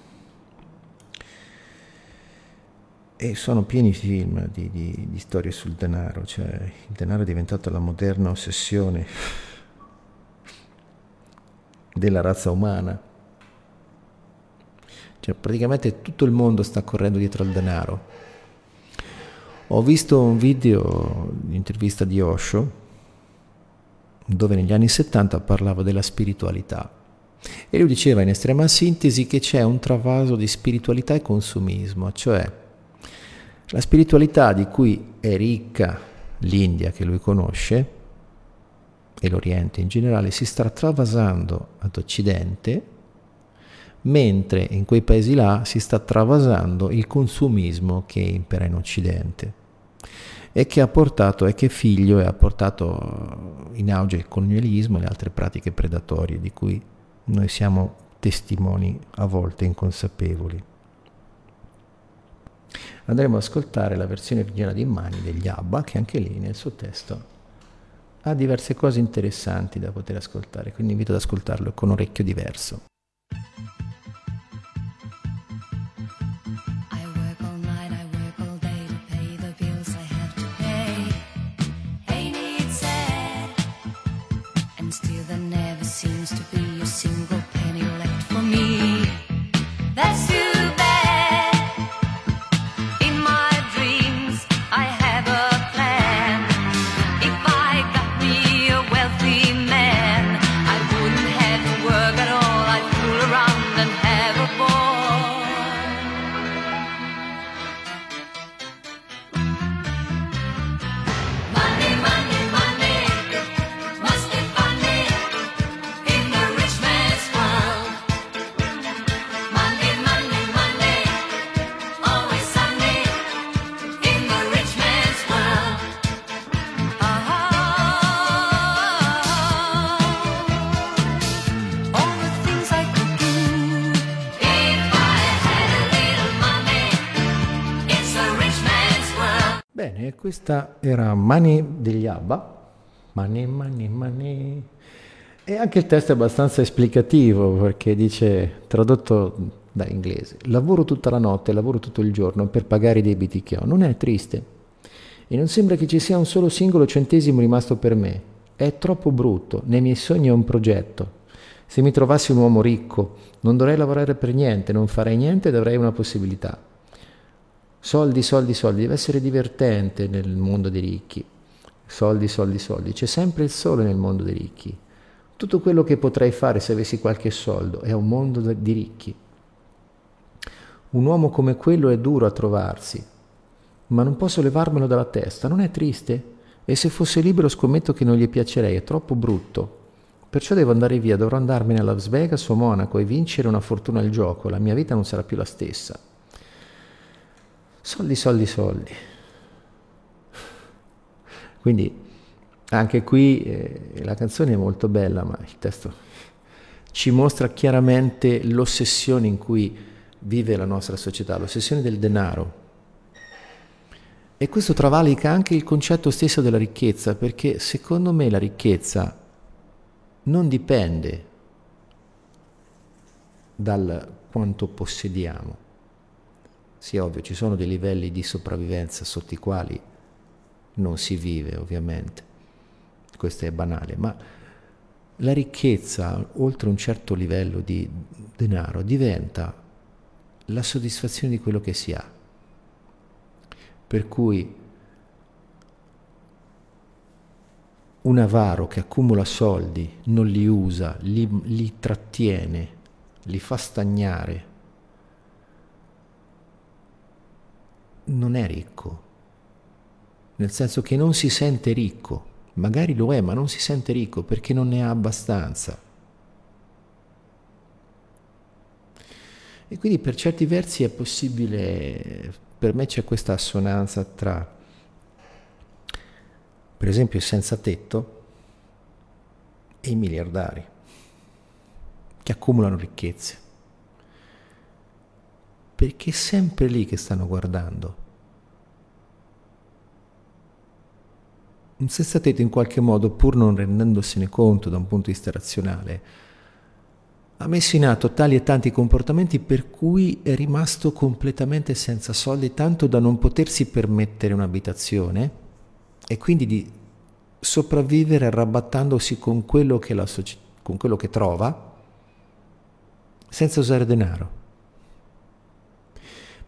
E sono pieni film di, di, di storie sul denaro, cioè il denaro è diventato la moderna ossessione della razza umana. Cioè, praticamente tutto il mondo sta correndo dietro al denaro. Ho visto un video, un'intervista di Osho, dove negli anni 70 parlava della spiritualità. E lui diceva in estrema sintesi che c'è un travaso di spiritualità e consumismo, cioè la spiritualità di cui è ricca l'India che lui conosce e l'Oriente in generale si sta travasando ad Occidente mentre in quei paesi là si sta travasando il consumismo che impera in Occidente e che ha portato e che figlio e ha portato in auge il colonialismo e le altre pratiche predatorie di cui noi siamo testimoni a volte inconsapevoli. Andremo ad ascoltare la versione originale di Mani degli Abba, che anche lì nel suo testo ha diverse cose interessanti da poter ascoltare, quindi invito ad ascoltarlo con orecchio diverso. Questa era Mani degli Abba, Mani, Mani, Mani. E anche il testo è abbastanza esplicativo perché dice, tradotto da inglese, lavoro tutta la notte, lavoro tutto il giorno per pagare i debiti che ho. Non è triste. E non sembra che ci sia un solo singolo centesimo rimasto per me. È troppo brutto. Nei miei sogni è un progetto. Se mi trovassi un uomo ricco, non dovrei lavorare per niente, non farei niente ed avrei una possibilità. Soldi, soldi, soldi, deve essere divertente nel mondo dei ricchi. Soldi, soldi, soldi. C'è sempre il sole nel mondo dei ricchi. Tutto quello che potrei fare se avessi qualche soldo è un mondo di ricchi. Un uomo come quello è duro a trovarsi, ma non posso levarmelo dalla testa, non è triste? E se fosse libero scommetto che non gli piacerei, è troppo brutto. Perciò devo andare via, dovrò andarmene a Las Vegas o Monaco e vincere una fortuna al gioco, la mia vita non sarà più la stessa. Soldi, soldi, soldi. Quindi anche qui eh, la canzone è molto bella, ma il testo ci mostra chiaramente l'ossessione in cui vive la nostra società, l'ossessione del denaro. E questo travalica anche il concetto stesso della ricchezza, perché secondo me la ricchezza non dipende dal quanto possediamo, sì, ovvio, ci sono dei livelli di sopravvivenza sotto i quali non si vive, ovviamente. Questo è banale, ma la ricchezza, oltre un certo livello di denaro, diventa la soddisfazione di quello che si ha. Per cui un avaro che accumula soldi, non li usa, li, li trattiene, li fa stagnare, non è ricco, nel senso che non si sente ricco, magari lo è, ma non si sente ricco perché non ne ha abbastanza. E quindi per certi versi è possibile, per me c'è questa assonanza tra, per esempio, il senza tetto e i miliardari che accumulano ricchezze. Perché è sempre lì che stanno guardando. Senza tetto in qualche modo, pur non rendendosene conto da un punto di vista razionale, ha messo in atto tali e tanti comportamenti per cui è rimasto completamente senza soldi, tanto da non potersi permettere un'abitazione e quindi di sopravvivere arrabattandosi con quello che, la, con quello che trova senza usare denaro.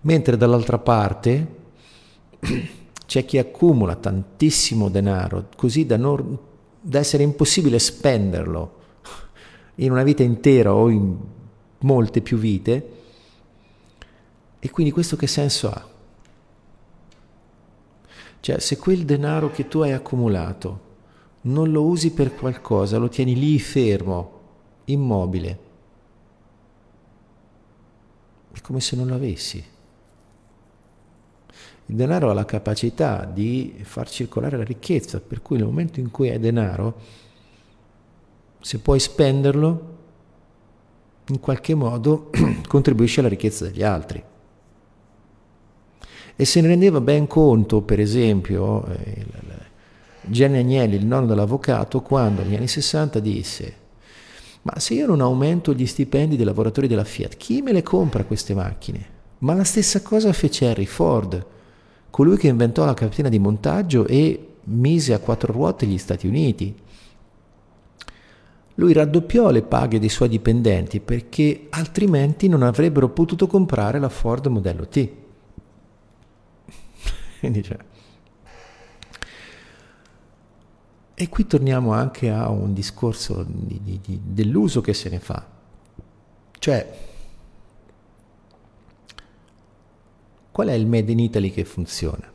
Mentre dall'altra parte c'è chi accumula tantissimo denaro così da, non, da essere impossibile spenderlo in una vita intera o in molte più vite. E quindi questo che senso ha? Cioè, se quel denaro che tu hai accumulato non lo usi per qualcosa, lo tieni lì fermo, immobile, è come se non lo avessi. Il denaro ha la capacità di far circolare la ricchezza, per cui nel momento in cui hai denaro, se puoi spenderlo, in qualche modo contribuisce alla ricchezza degli altri. E se ne rendeva ben conto, per esempio, eh, Gianni Agnelli, il nonno dell'avvocato, quando negli anni 60 disse ma se io non aumento gli stipendi dei lavoratori della Fiat, chi me le compra queste macchine? Ma la stessa cosa fece Harry Ford, colui che inventò la catena di montaggio e mise a quattro ruote gli Stati Uniti. Lui raddoppiò le paghe dei suoi dipendenti perché altrimenti non avrebbero potuto comprare la Ford modello T. Quindi cioè. E qui torniamo anche a un discorso di, di, di, dell'uso che se ne fa. Cioè, qual è il Made in Italy che funziona?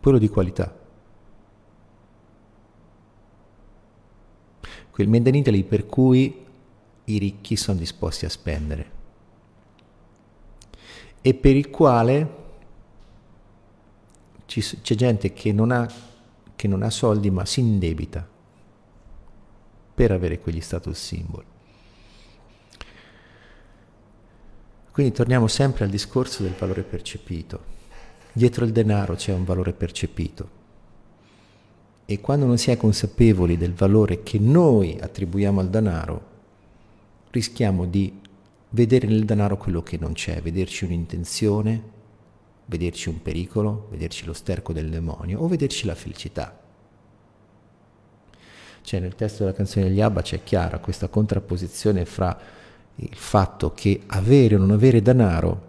Quello di qualità. quel Made in Italy per cui i ricchi sono disposti a spendere e per il quale ci, c'è gente che non, ha, che non ha soldi ma si indebita per avere quegli status symbol. Quindi torniamo sempre al discorso del valore percepito. Dietro il denaro c'è un valore percepito. E quando non si è consapevoli del valore che noi attribuiamo al denaro, rischiamo di vedere nel denaro quello che non c'è, vederci un'intenzione, vederci un pericolo, vederci lo sterco del demonio o vederci la felicità. Cioè nel testo della canzone degli Abba c'è chiara questa contrapposizione fra il fatto che avere o non avere denaro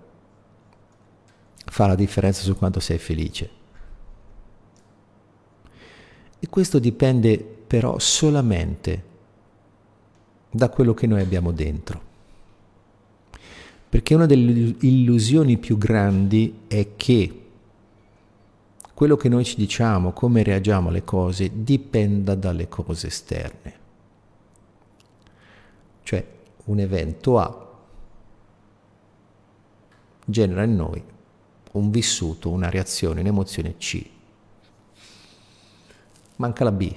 fa la differenza su quanto sei felice. E questo dipende però solamente da quello che noi abbiamo dentro. Perché una delle illusioni più grandi è che quello che noi ci diciamo, come reagiamo alle cose, dipenda dalle cose esterne. Cioè un evento A genera in noi un vissuto, una reazione, un'emozione C manca la B.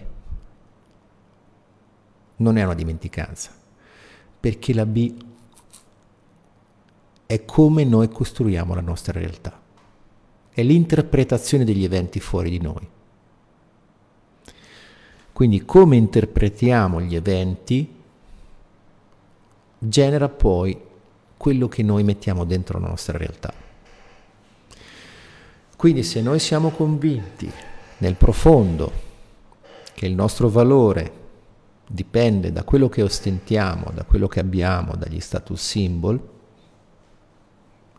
Non è una dimenticanza, perché la B è come noi costruiamo la nostra realtà, è l'interpretazione degli eventi fuori di noi. Quindi come interpretiamo gli eventi genera poi quello che noi mettiamo dentro la nostra realtà. Quindi se noi siamo convinti nel profondo che il nostro valore dipende da quello che ostentiamo, da quello che abbiamo, dagli status symbol,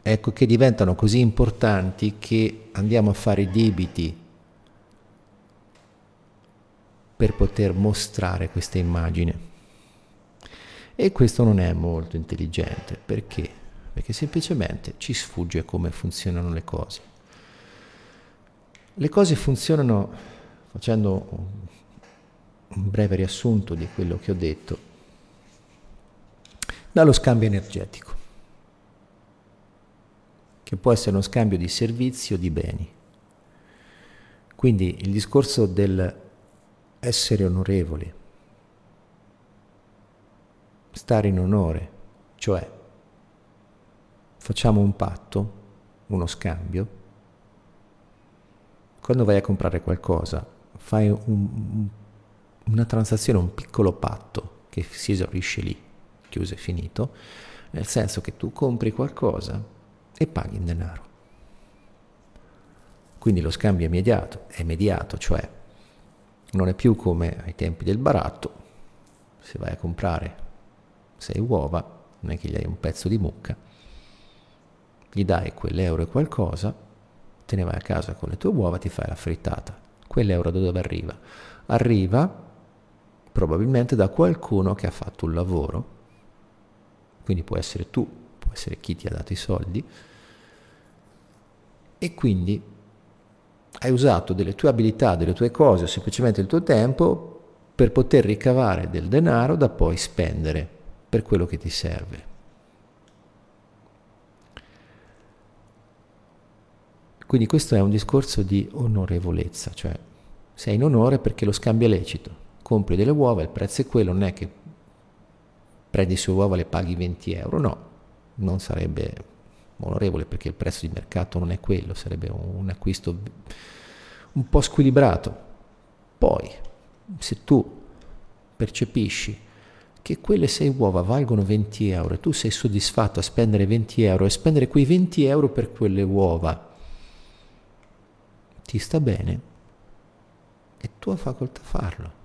ecco che diventano così importanti che andiamo a fare debiti per poter mostrare questa immagine. E questo non è molto intelligente, perché? Perché semplicemente ci sfugge come funzionano le cose. Le cose funzionano facendo un breve riassunto di quello che ho detto, dallo scambio energetico. che può essere uno scambio di servizi o di beni. Quindi il discorso del essere onorevoli, stare in onore, cioè facciamo un patto, uno scambio, quando vai a comprare qualcosa fai un, una transazione, un piccolo patto che si esaurisce lì, chiuso e finito, nel senso che tu compri qualcosa e paghi in denaro. Quindi lo scambio è immediato, è immediato, cioè non è più come ai tempi del baratto, se vai a comprare sei uova, non è che gli hai un pezzo di mucca, gli dai quell'euro e qualcosa, te ne vai a casa con le tue uova, ti fai la frittata. Quell'euro da dove arriva? Arriva probabilmente da qualcuno che ha fatto un lavoro, quindi può essere tu, può essere chi ti ha dato i soldi, e quindi hai usato delle tue abilità, delle tue cose o semplicemente il tuo tempo per poter ricavare del denaro da poi spendere per quello che ti serve. Quindi questo è un discorso di onorevolezza, cioè sei in onore perché lo scambio è lecito compri delle uova, il prezzo è quello, non è che prendi su uova e le paghi 20 euro, no, non sarebbe onorevole perché il prezzo di mercato non è quello, sarebbe un acquisto un po' squilibrato. Poi, se tu percepisci che quelle 6 uova valgono 20 euro e tu sei soddisfatto a spendere 20 euro e spendere quei 20 euro per quelle uova, ti sta bene, è tua facoltà farlo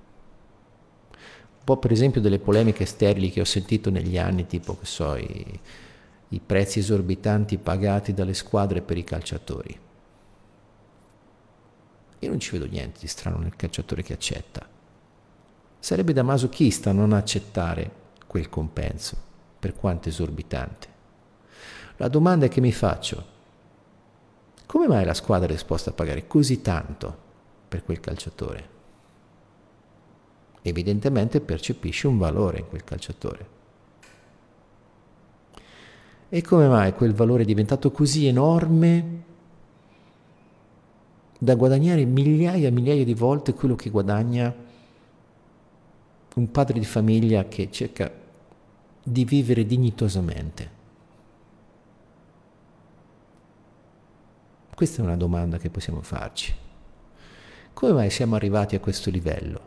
po' per esempio delle polemiche sterili che ho sentito negli anni, tipo che so, i, i prezzi esorbitanti pagati dalle squadre per i calciatori. Io non ci vedo niente di strano nel calciatore che accetta. Sarebbe da masochista non accettare quel compenso, per quanto esorbitante. La domanda che mi faccio, come mai la squadra è disposta a pagare così tanto per quel calciatore? evidentemente percepisce un valore in quel calciatore. E come mai quel valore è diventato così enorme da guadagnare migliaia e migliaia di volte quello che guadagna un padre di famiglia che cerca di vivere dignitosamente? Questa è una domanda che possiamo farci. Come mai siamo arrivati a questo livello?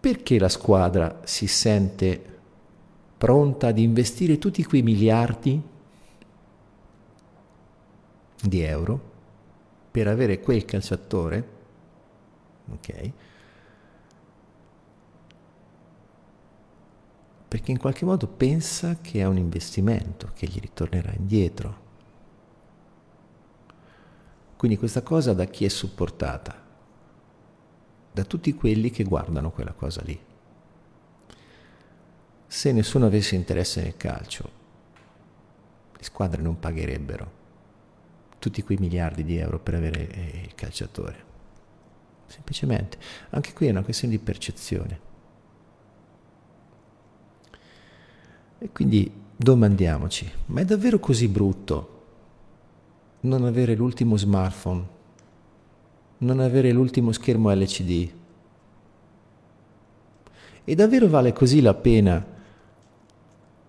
Perché la squadra si sente pronta ad investire tutti quei miliardi di euro per avere quel calciatore? Ok? Perché in qualche modo pensa che è un investimento che gli ritornerà indietro. Quindi questa cosa da chi è supportata? da tutti quelli che guardano quella cosa lì. Se nessuno avesse interesse nel calcio, le squadre non pagherebbero tutti quei miliardi di euro per avere eh, il calciatore. Semplicemente, anche qui è una questione di percezione. E quindi domandiamoci, ma è davvero così brutto non avere l'ultimo smartphone non avere l'ultimo schermo LCD. E davvero vale così la pena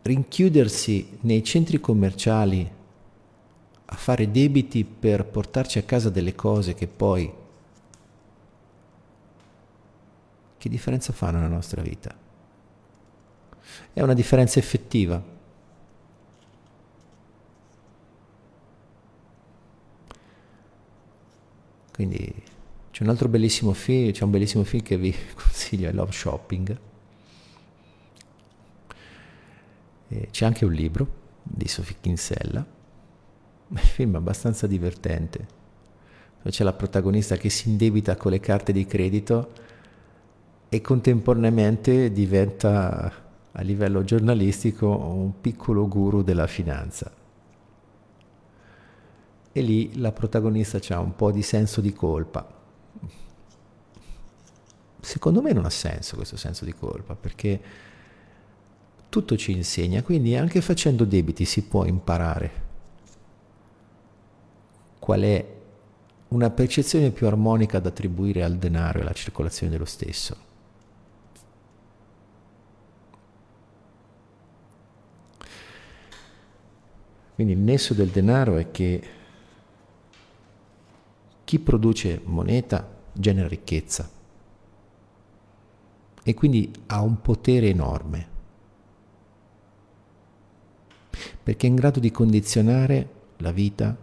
rinchiudersi nei centri commerciali a fare debiti per portarci a casa delle cose che poi... Che differenza fanno nella nostra vita? È una differenza effettiva. Quindi c'è un altro bellissimo film, c'è un bellissimo film che vi consiglio, è Love Shopping. E c'è anche un libro di Sophie Kinsella, un film abbastanza divertente. C'è la protagonista che si indebita con le carte di credito e contemporaneamente diventa a livello giornalistico un piccolo guru della finanza e lì la protagonista ha un po' di senso di colpa. Secondo me non ha senso questo senso di colpa, perché tutto ci insegna, quindi anche facendo debiti si può imparare qual è una percezione più armonica da attribuire al denaro e alla circolazione dello stesso. Quindi il nesso del denaro è che chi produce moneta genera ricchezza e quindi ha un potere enorme perché è in grado di condizionare la vita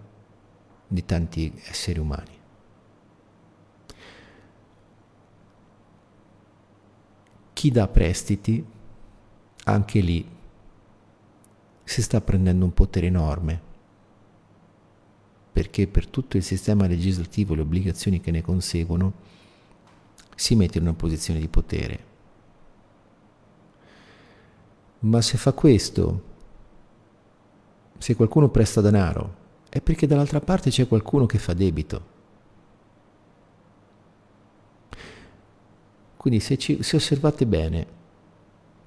di tanti esseri umani. Chi dà prestiti, anche lì si sta prendendo un potere enorme, perché per tutto il sistema legislativo e le obbligazioni che ne conseguono si mette in una posizione di potere. Ma se fa questo, se qualcuno presta denaro, è perché dall'altra parte c'è qualcuno che fa debito. Quindi se, ci, se osservate bene,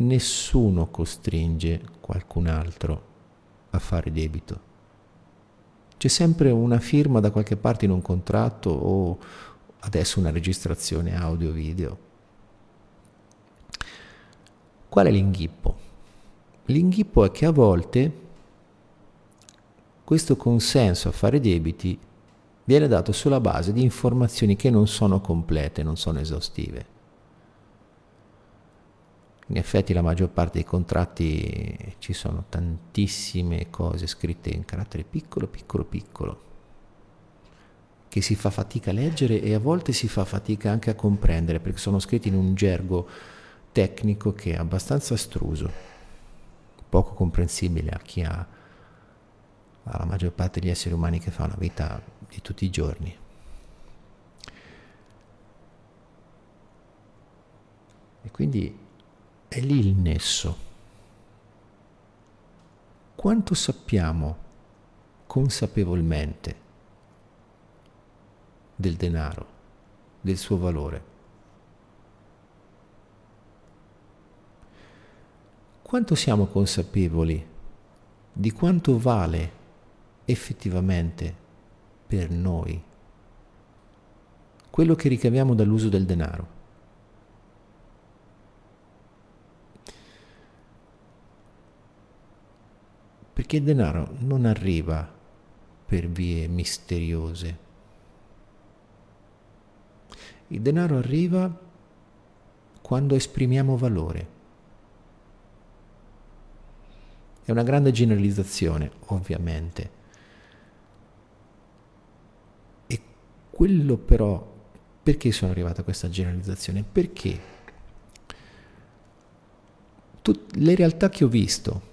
nessuno costringe qualcun altro a fare debito. C'è sempre una firma da qualche parte in un contratto o adesso una registrazione audio-video. Qual è l'inghippo? L'inghippo è che a volte questo consenso a fare debiti viene dato sulla base di informazioni che non sono complete, non sono esaustive. In effetti la maggior parte dei contratti ci sono tantissime cose scritte in carattere piccolo, piccolo, piccolo, che si fa fatica a leggere e a volte si fa fatica anche a comprendere perché sono scritti in un gergo tecnico che è abbastanza astruso, poco comprensibile a chi ha alla maggior parte degli esseri umani che fanno la vita di tutti i giorni. E quindi è lì il nesso. Quanto sappiamo consapevolmente del denaro, del suo valore? Quanto siamo consapevoli di quanto vale effettivamente per noi quello che ricaviamo dall'uso del denaro? Perché il denaro non arriva per vie misteriose. Il denaro arriva quando esprimiamo valore. È una grande generalizzazione, ovviamente. E quello però, perché sono arrivato a questa generalizzazione? Perché tut- le realtà che ho visto,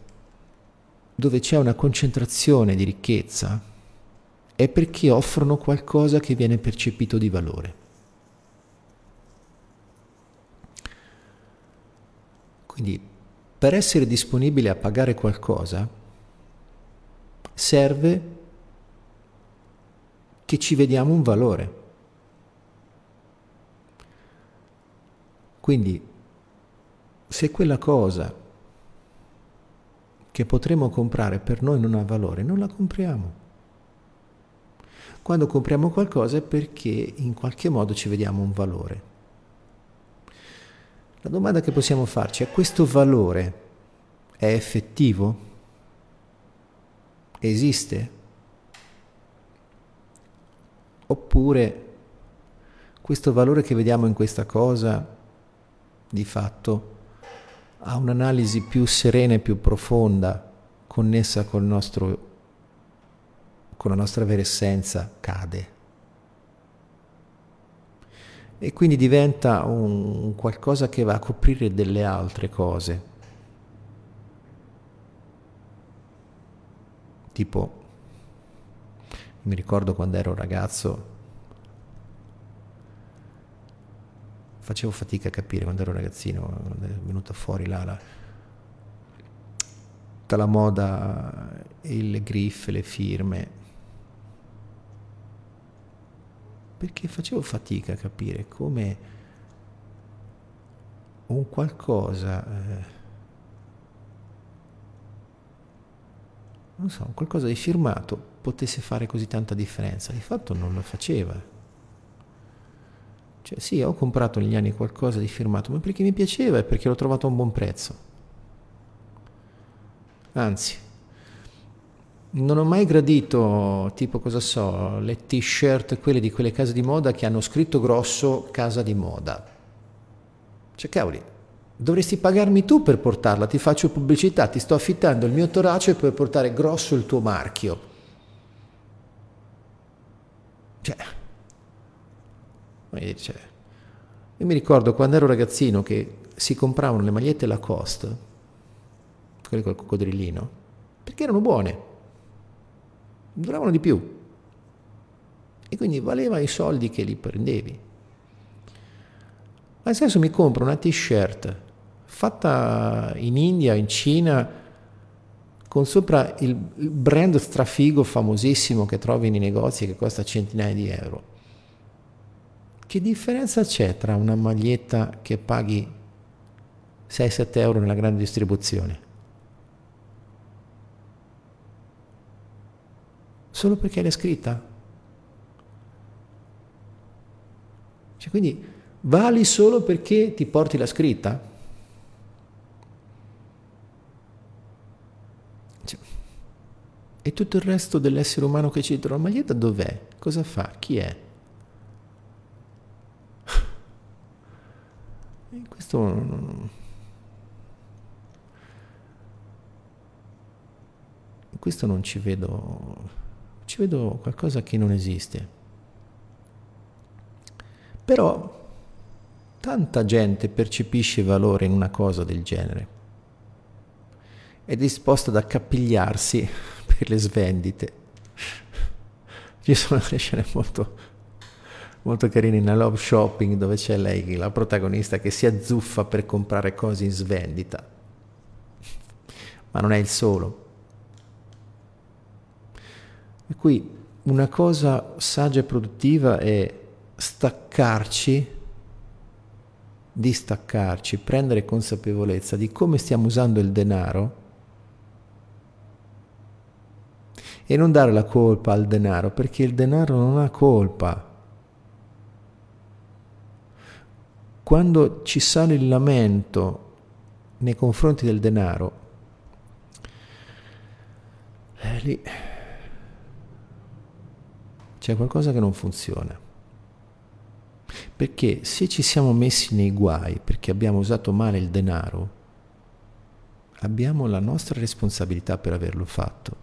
dove c'è una concentrazione di ricchezza è perché offrono qualcosa che viene percepito di valore. Quindi per essere disponibile a pagare qualcosa serve che ci vediamo un valore. Quindi se quella cosa che potremo comprare per noi non ha valore, non la compriamo. Quando compriamo qualcosa è perché in qualche modo ci vediamo un valore. La domanda che possiamo farci è questo valore è effettivo? Esiste? Oppure questo valore che vediamo in questa cosa di fatto a un'analisi più serena e più profonda, connessa col nostro, con la nostra vera essenza, cade. E quindi diventa un qualcosa che va a coprire delle altre cose. Tipo, mi ricordo quando ero ragazzo, facevo fatica a capire quando ero ragazzino, quando è venuta fuori là la, tutta la moda, il griff, le firme, perché facevo fatica a capire come un qualcosa eh, non so, qualcosa di firmato potesse fare così tanta differenza. Di fatto non lo faceva. Cioè sì, ho comprato negli anni qualcosa di firmato, ma perché mi piaceva e perché l'ho trovato a un buon prezzo. Anzi, non ho mai gradito, tipo cosa so, le t-shirt, quelle di quelle case di moda che hanno scritto grosso casa di moda. Cioè, cavoli, dovresti pagarmi tu per portarla, ti faccio pubblicità, ti sto affittando il mio torace per portare grosso il tuo marchio. Cioè, cioè, io mi ricordo quando ero ragazzino che si compravano le magliette Lacoste, quelle col coccodrillino, perché erano buone duravano di più e quindi valeva i soldi che li prendevi. Adesso mi compro una t-shirt fatta in India, in Cina, con sopra il brand strafigo famosissimo che trovi nei negozi che costa centinaia di euro. Che differenza c'è tra una maglietta che paghi 6-7 euro nella grande distribuzione solo perché l'hai scritta. Cioè, quindi vali solo perché ti porti la scritta? Cioè, e tutto il resto dell'essere umano che ci trova la maglietta dov'è? Cosa fa? Chi è? E questo non... questo non ci vedo ci vedo qualcosa che non esiste. Però tanta gente percepisce valore in una cosa del genere. È disposta ad accapigliarsi per le svendite. Ci sono delle scene molto, molto carine in Love Shopping dove c'è lei, la protagonista, che si azzuffa per comprare cose in svendita. Ma non è il solo. E qui una cosa saggia e produttiva è staccarci, distaccarci, prendere consapevolezza di come stiamo usando il denaro e non dare la colpa al denaro, perché il denaro non ha colpa. Quando ci sale il lamento nei confronti del denaro, eh, lì c'è qualcosa che non funziona. Perché se ci siamo messi nei guai perché abbiamo usato male il denaro, abbiamo la nostra responsabilità per averlo fatto.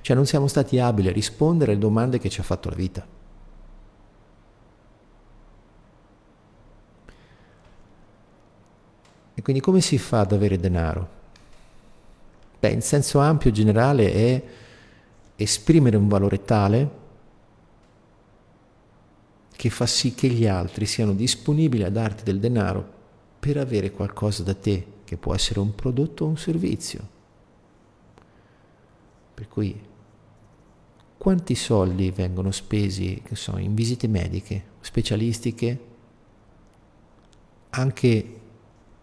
Cioè non siamo stati abili a rispondere alle domande che ci ha fatto la vita. E quindi come si fa ad avere denaro? Beh, in senso ampio generale è esprimere un valore tale che fa sì che gli altri siano disponibili a darti del denaro per avere qualcosa da te, che può essere un prodotto o un servizio. Per cui quanti soldi vengono spesi so, in visite mediche, specialistiche, anche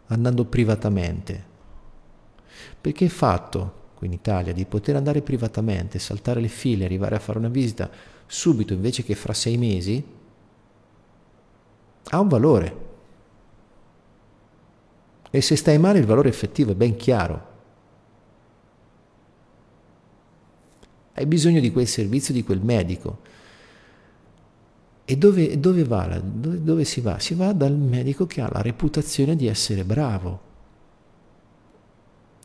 andando privatamente? Perché è fatto qui in Italia, di poter andare privatamente, saltare le file, arrivare a fare una visita subito invece che fra sei mesi, ha un valore. E se stai male il valore effettivo è ben chiaro. Hai bisogno di quel servizio, di quel medico. E dove, dove va? Dove, dove si va? Si va dal medico che ha la reputazione di essere bravo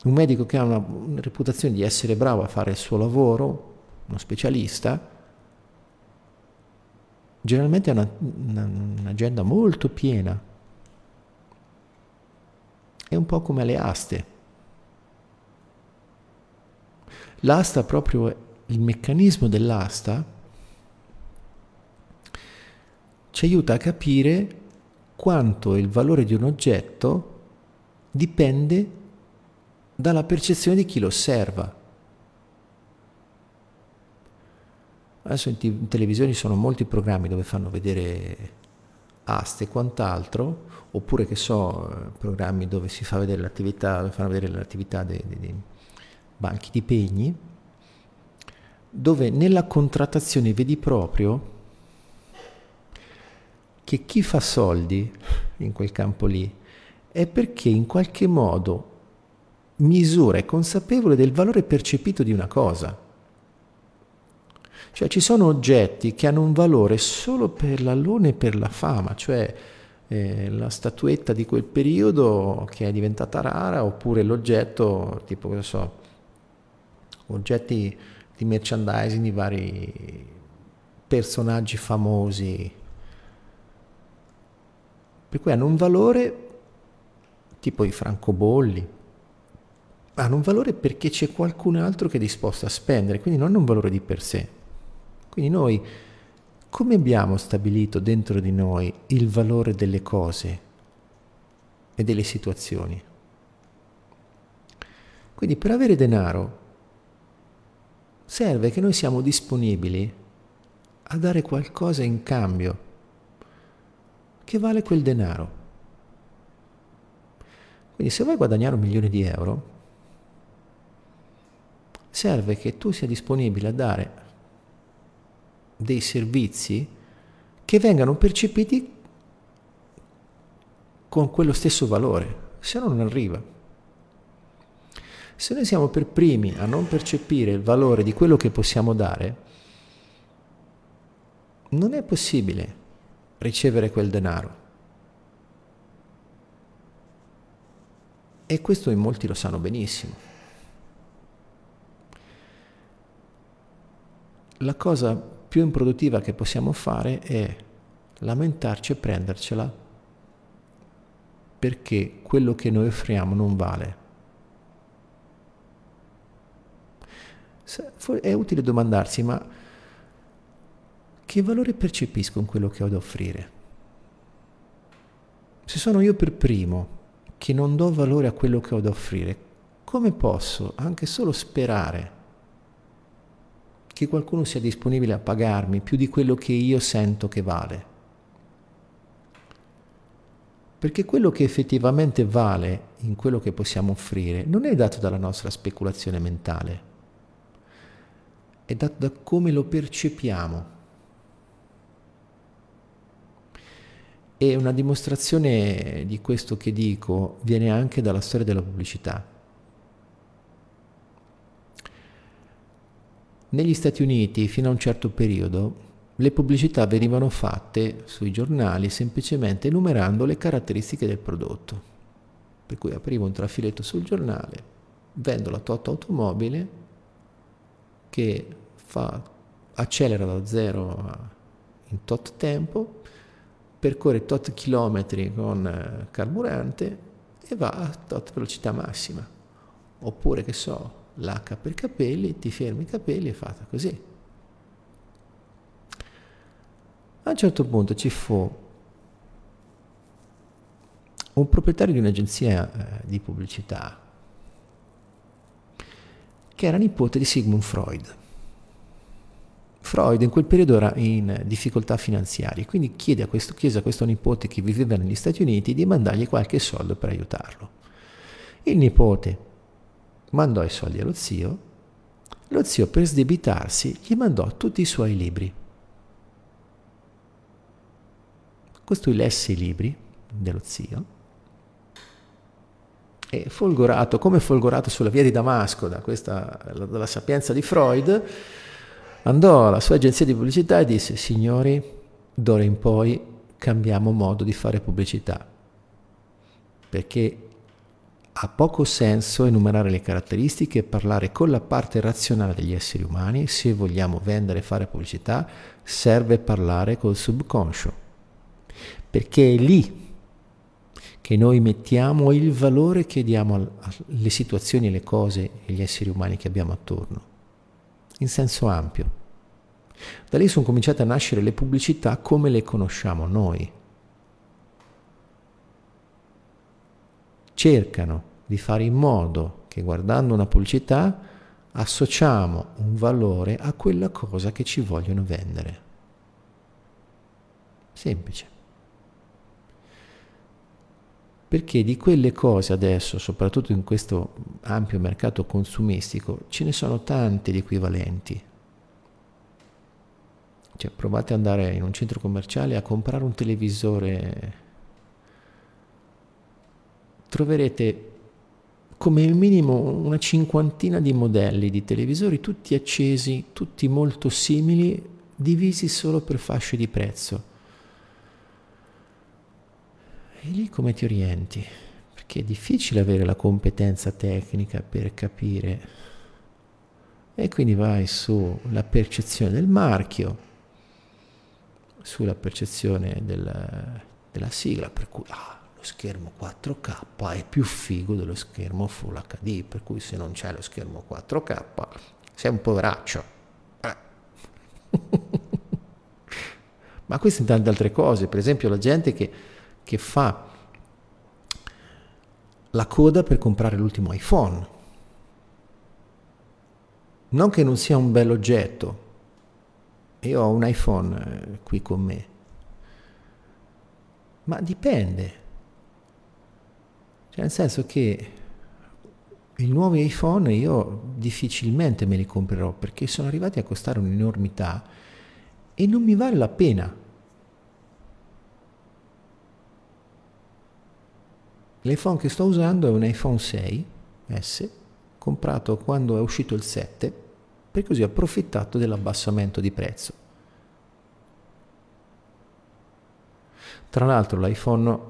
un medico che ha una, una reputazione di essere bravo a fare il suo lavoro, uno specialista, generalmente ha una, una, un'agenda molto piena. È un po' come le aste. L'asta, proprio il meccanismo dell'asta, ci aiuta a capire quanto il valore di un oggetto dipende dalla percezione di chi lo osserva. Adesso in, t- in televisione ci sono molti programmi dove fanno vedere aste e quant'altro, oppure che so, programmi dove si fa vedere l'attività, fanno vedere l'attività dei, dei, banchi di pegni, dove nella contrattazione vedi proprio che chi fa soldi in quel campo lì è perché in qualche modo misura è consapevole del valore percepito di una cosa. Cioè ci sono oggetti che hanno un valore solo per l'allone e per la fama, cioè eh, la statuetta di quel periodo che è diventata rara oppure l'oggetto, tipo che so, oggetti di merchandising di vari personaggi famosi, per cui hanno un valore tipo i francobolli, hanno un valore perché c'è qualcun altro che è disposto a spendere, quindi non hanno un valore di per sé. Quindi noi come abbiamo stabilito dentro di noi il valore delle cose e delle situazioni? Quindi per avere denaro serve che noi siamo disponibili a dare qualcosa in cambio che vale quel denaro. Quindi se vuoi guadagnare un milione di euro, serve che tu sia disponibile a dare dei servizi che vengano percepiti con quello stesso valore, se no non arriva. Se noi siamo per primi a non percepire il valore di quello che possiamo dare, non è possibile ricevere quel denaro. E questo in molti lo sanno benissimo. La cosa più improduttiva che possiamo fare è lamentarci e prendercela perché quello che noi offriamo non vale. È utile domandarsi, ma che valore percepisco in quello che ho da offrire? Se sono io per primo che non do valore a quello che ho da offrire, come posso anche solo sperare che qualcuno sia disponibile a pagarmi più di quello che io sento che vale? Perché quello che effettivamente vale in quello che possiamo offrire non è dato dalla nostra speculazione mentale, è dato da come lo percepiamo. E una dimostrazione di questo che dico viene anche dalla storia della pubblicità. Negli Stati Uniti, fino a un certo periodo, le pubblicità venivano fatte sui giornali semplicemente enumerando le caratteristiche del prodotto. Per cui aprivo un trafiletto sul giornale, vendo la tot automobile che fa, accelera da zero in tot tempo, percorre tot chilometri con eh, carburante e va a tot velocità massima. Oppure, che so, l'H per capelli, ti fermi i capelli e fatta così. A un certo punto ci fu un proprietario di un'agenzia eh, di pubblicità che era nipote di Sigmund Freud. Freud in quel periodo era in difficoltà finanziarie, quindi chiede a questo, chiese a questo nipote che viveva negli Stati Uniti di mandargli qualche soldo per aiutarlo. Il nipote mandò i soldi allo zio, lo zio per sdebitarsi gli mandò tutti i suoi libri. Costui lesse i libri dello zio e folgorato, come folgorato sulla via di Damasco da questa, dalla sapienza di Freud, andò alla sua agenzia di pubblicità e disse, signori, d'ora in poi cambiamo modo di fare pubblicità, perché ha poco senso enumerare le caratteristiche e parlare con la parte razionale degli esseri umani, se vogliamo vendere e fare pubblicità, serve parlare col subconscio, perché è lì che noi mettiamo il valore che diamo alle situazioni, alle cose e agli esseri umani che abbiamo attorno in senso ampio. Da lì sono cominciate a nascere le pubblicità come le conosciamo noi. Cercano di fare in modo che guardando una pubblicità associamo un valore a quella cosa che ci vogliono vendere. Semplice. Perché di quelle cose adesso, soprattutto in questo ampio mercato consumistico, ce ne sono tante di equivalenti. Cioè, provate ad andare in un centro commerciale a comprare un televisore, troverete come minimo una cinquantina di modelli di televisori, tutti accesi, tutti molto simili, divisi solo per fasce di prezzo. E lì come ti orienti? Perché è difficile avere la competenza tecnica per capire. E quindi vai sulla percezione del marchio, sulla percezione del, della sigla, per cui ah, lo schermo 4K è più figo dello schermo Full HD, per cui se non c'è lo schermo 4K sei un poveraccio. Eh. Ma queste tante altre cose, per esempio la gente che che fa la coda per comprare l'ultimo iPhone. Non che non sia un bel oggetto, io ho un iPhone eh, qui con me, ma dipende. Cioè nel senso che i nuovi iPhone io difficilmente me li comprerò perché sono arrivati a costare un'enormità e non mi vale la pena. L'iPhone che sto usando è un iPhone 6S, comprato quando è uscito il 7, per così ho approfittato dell'abbassamento di prezzo. Tra l'altro l'iPhone,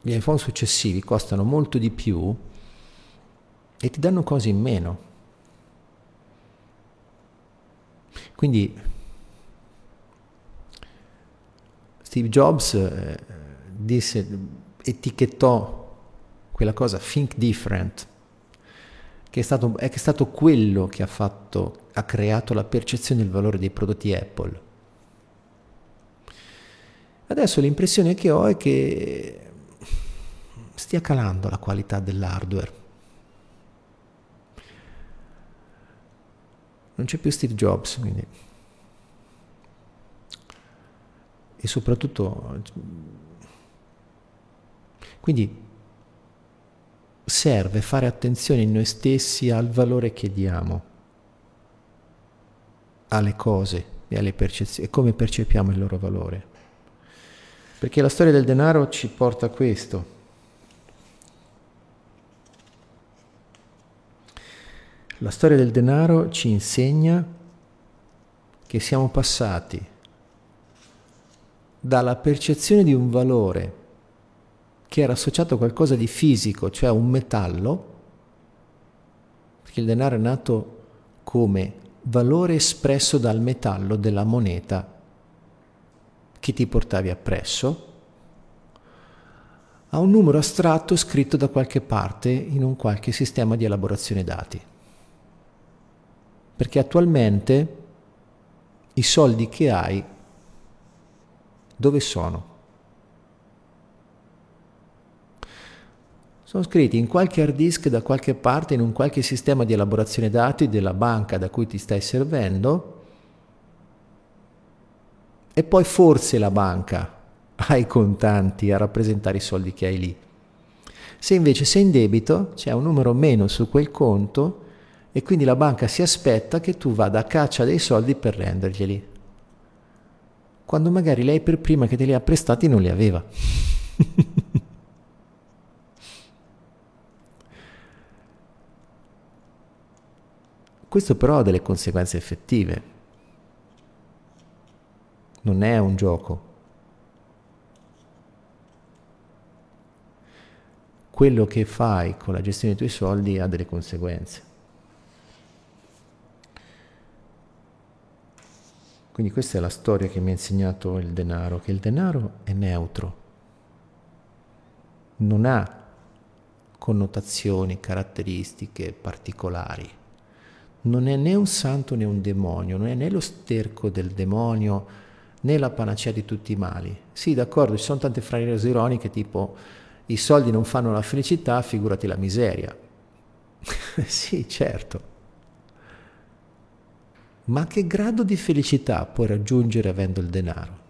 gli iPhone successivi costano molto di più e ti danno cose in meno. Quindi Steve Jobs eh, disse etichettò quella cosa think different, che è stato, è stato quello che ha, fatto, ha creato la percezione del valore dei prodotti Apple. Adesso l'impressione che ho è che stia calando la qualità dell'hardware. Non c'è più Steve Jobs, quindi. E soprattutto quindi serve fare attenzione in noi stessi al valore che diamo alle cose e alle percezioni e come percepiamo il loro valore. Perché la storia del denaro ci porta a questo. La storia del denaro ci insegna che siamo passati dalla percezione di un valore che era associato a qualcosa di fisico, cioè un metallo, perché il denaro è nato come valore espresso dal metallo della moneta che ti portavi appresso, a un numero astratto scritto da qualche parte in un qualche sistema di elaborazione dati. Perché attualmente i soldi che hai dove sono? Sono scritti in qualche hard disk da qualche parte, in un qualche sistema di elaborazione dati della banca da cui ti stai servendo e poi forse la banca ha i contanti a rappresentare i soldi che hai lì. Se invece sei in debito c'è un numero meno su quel conto e quindi la banca si aspetta che tu vada a caccia dei soldi per renderglieli, quando magari lei per prima che te li ha prestati non li aveva. Questo però ha delle conseguenze effettive. Non è un gioco. Quello che fai con la gestione dei tuoi soldi ha delle conseguenze. Quindi questa è la storia che mi ha insegnato il denaro, che il denaro è neutro, non ha connotazioni, caratteristiche particolari non è né un santo né un demonio, non è né lo sterco del demonio né la panacea di tutti i mali. Sì, d'accordo, ci sono tante frasi ironiche tipo i soldi non fanno la felicità, figurati la miseria. sì, certo. Ma che grado di felicità puoi raggiungere avendo il denaro?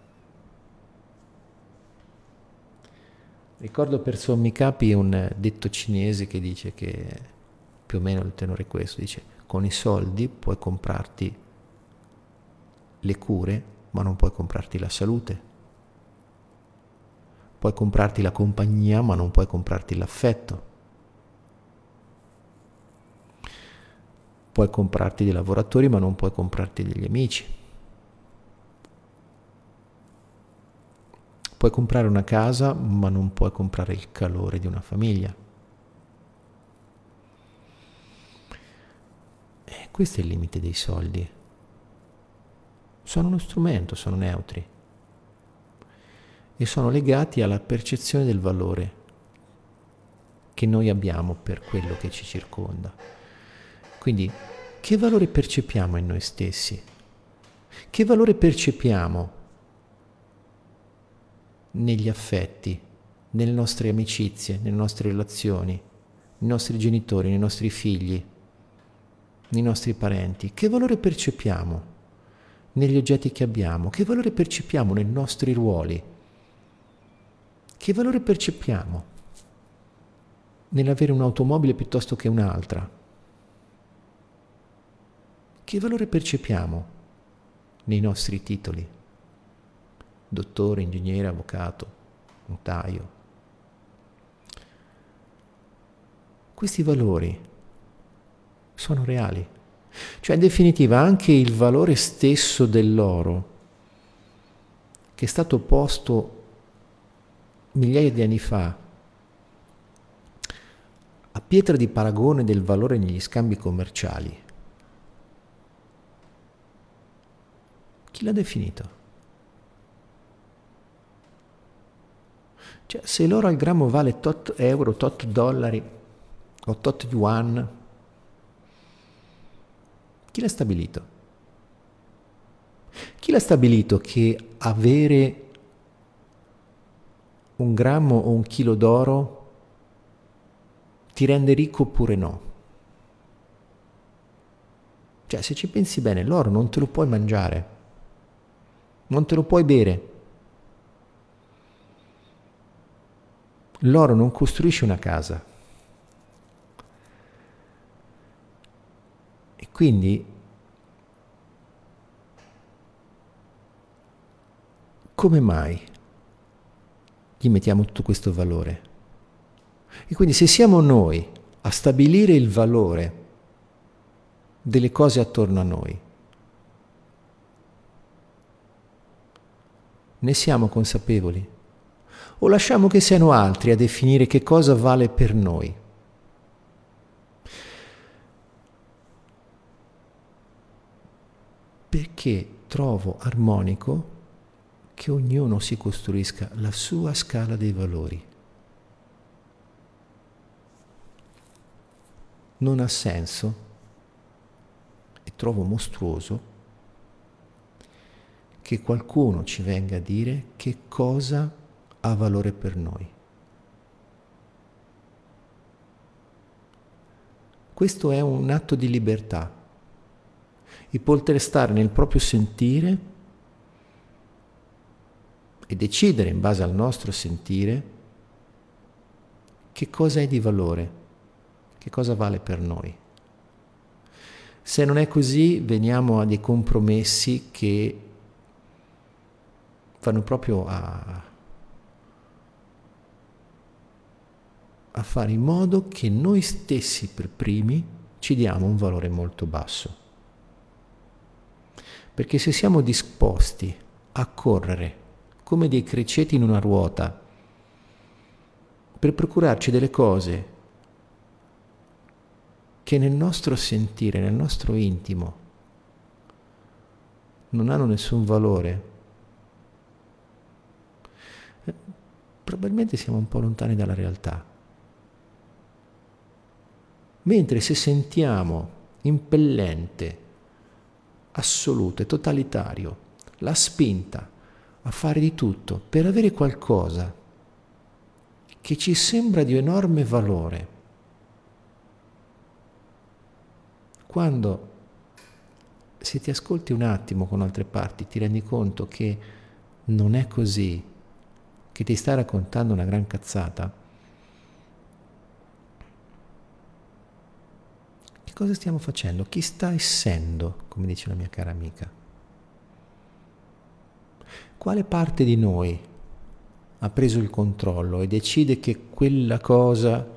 Ricordo per sommi capi un detto cinese che dice che più o meno il tenore è questo, dice con i soldi puoi comprarti le cure, ma non puoi comprarti la salute. Puoi comprarti la compagnia, ma non puoi comprarti l'affetto. Puoi comprarti dei lavoratori, ma non puoi comprarti degli amici. Puoi comprare una casa, ma non puoi comprare il calore di una famiglia. Questo è il limite dei soldi. Sono uno strumento, sono neutri e sono legati alla percezione del valore che noi abbiamo per quello che ci circonda. Quindi, che valore percepiamo in noi stessi? Che valore percepiamo negli affetti, nelle nostre amicizie, nelle nostre relazioni, nei nostri genitori, nei nostri figli, nei nostri parenti. Che valore percepiamo negli oggetti che abbiamo? Che valore percepiamo nei nostri ruoli? Che valore percepiamo nell'avere un'automobile piuttosto che un'altra? Che valore percepiamo nei nostri titoli? dottore, ingegnere, avvocato, notaio. Questi valori sono reali. Cioè, in definitiva, anche il valore stesso dell'oro, che è stato posto migliaia di anni fa a pietra di paragone del valore negli scambi commerciali, chi l'ha definito? Cioè, se l'oro al grammo vale tot euro, tot dollari o tot yuan, chi l'ha stabilito? Chi l'ha stabilito che avere un grammo o un chilo d'oro ti rende ricco oppure no? Cioè, se ci pensi bene, l'oro non te lo puoi mangiare, non te lo puoi bere. L'oro non costruisce una casa. Quindi come mai gli mettiamo tutto questo valore? E quindi se siamo noi a stabilire il valore delle cose attorno a noi, ne siamo consapevoli? o lasciamo che siano altri a definire che cosa vale per noi? Perché trovo armonico che ognuno si costruisca la sua scala dei valori. Non ha senso e trovo mostruoso che qualcuno ci venga a dire che cosa ha valore per noi. Questo è un atto di libertà, il poter stare nel proprio sentire e decidere in base al nostro sentire che cosa è di valore, che cosa vale per noi. Se non è così, veniamo a dei compromessi che vanno proprio a a fare in modo che noi stessi per primi ci diamo un valore molto basso. Perché se siamo disposti a correre come dei criceti in una ruota per procurarci delle cose che nel nostro sentire, nel nostro intimo, non hanno nessun valore, eh, probabilmente siamo un po' lontani dalla realtà. Mentre se sentiamo impellente, assoluto e totalitario la spinta a fare di tutto per avere qualcosa che ci sembra di enorme valore, quando se ti ascolti un attimo con altre parti ti rendi conto che non è così, che ti sta raccontando una gran cazzata, cosa stiamo facendo? Chi sta essendo, come dice la mia cara amica? Quale parte di noi ha preso il controllo e decide che quella cosa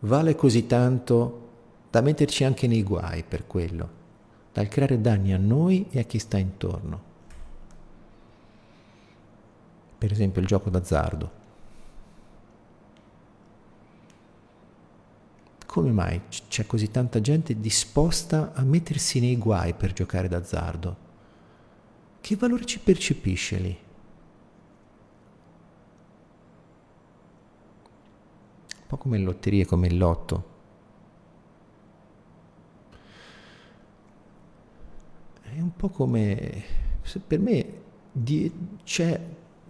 vale così tanto da metterci anche nei guai per quello, dal creare danni a noi e a chi sta intorno? per esempio il gioco d'azzardo. Come mai c'è così tanta gente disposta a mettersi nei guai per giocare d'azzardo? Che valore ci percepisce lì? Un po' come in lotterie, come il lotto. È un po' come, per me c'è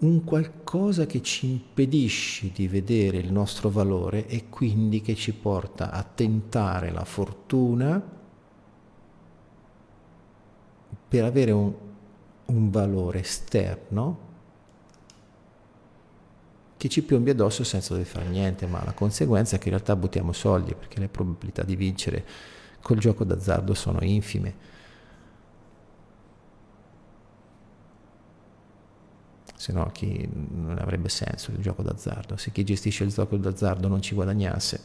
un qualcosa che ci impedisce di vedere il nostro valore e quindi che ci porta a tentare la fortuna per avere un, un valore esterno che ci piombi addosso senza dover fare niente, ma la conseguenza è che in realtà buttiamo soldi perché le probabilità di vincere col gioco d'azzardo sono infime. Se no chi non avrebbe senso il gioco d'azzardo, se chi gestisce il gioco d'azzardo non ci guadagnasse.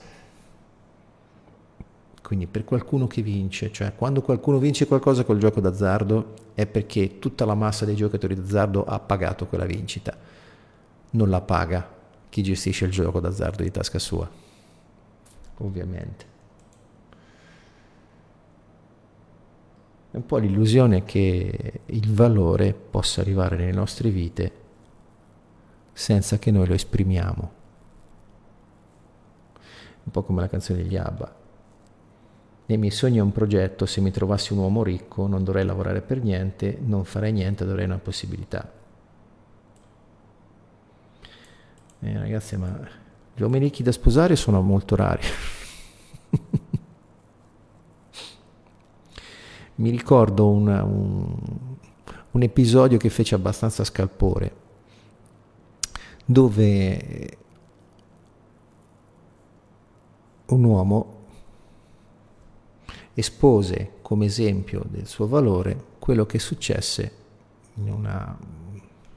Quindi per qualcuno che vince, cioè quando qualcuno vince qualcosa col gioco d'azzardo è perché tutta la massa dei giocatori d'azzardo ha pagato quella vincita, non la paga chi gestisce il gioco d'azzardo di tasca sua, ovviamente. È un po' l'illusione che il valore possa arrivare nelle nostre vite senza che noi lo esprimiamo. Un po' come la canzone degli Abba. Nei miei sogni è un progetto, se mi trovassi un uomo ricco non dovrei lavorare per niente, non farei niente, dovrei una possibilità. Eh, ragazzi, ma gli uomini ricchi da sposare sono molto rari. mi ricordo una, un, un episodio che fece abbastanza scalpore dove un uomo espose come esempio del suo valore quello che successe in, una,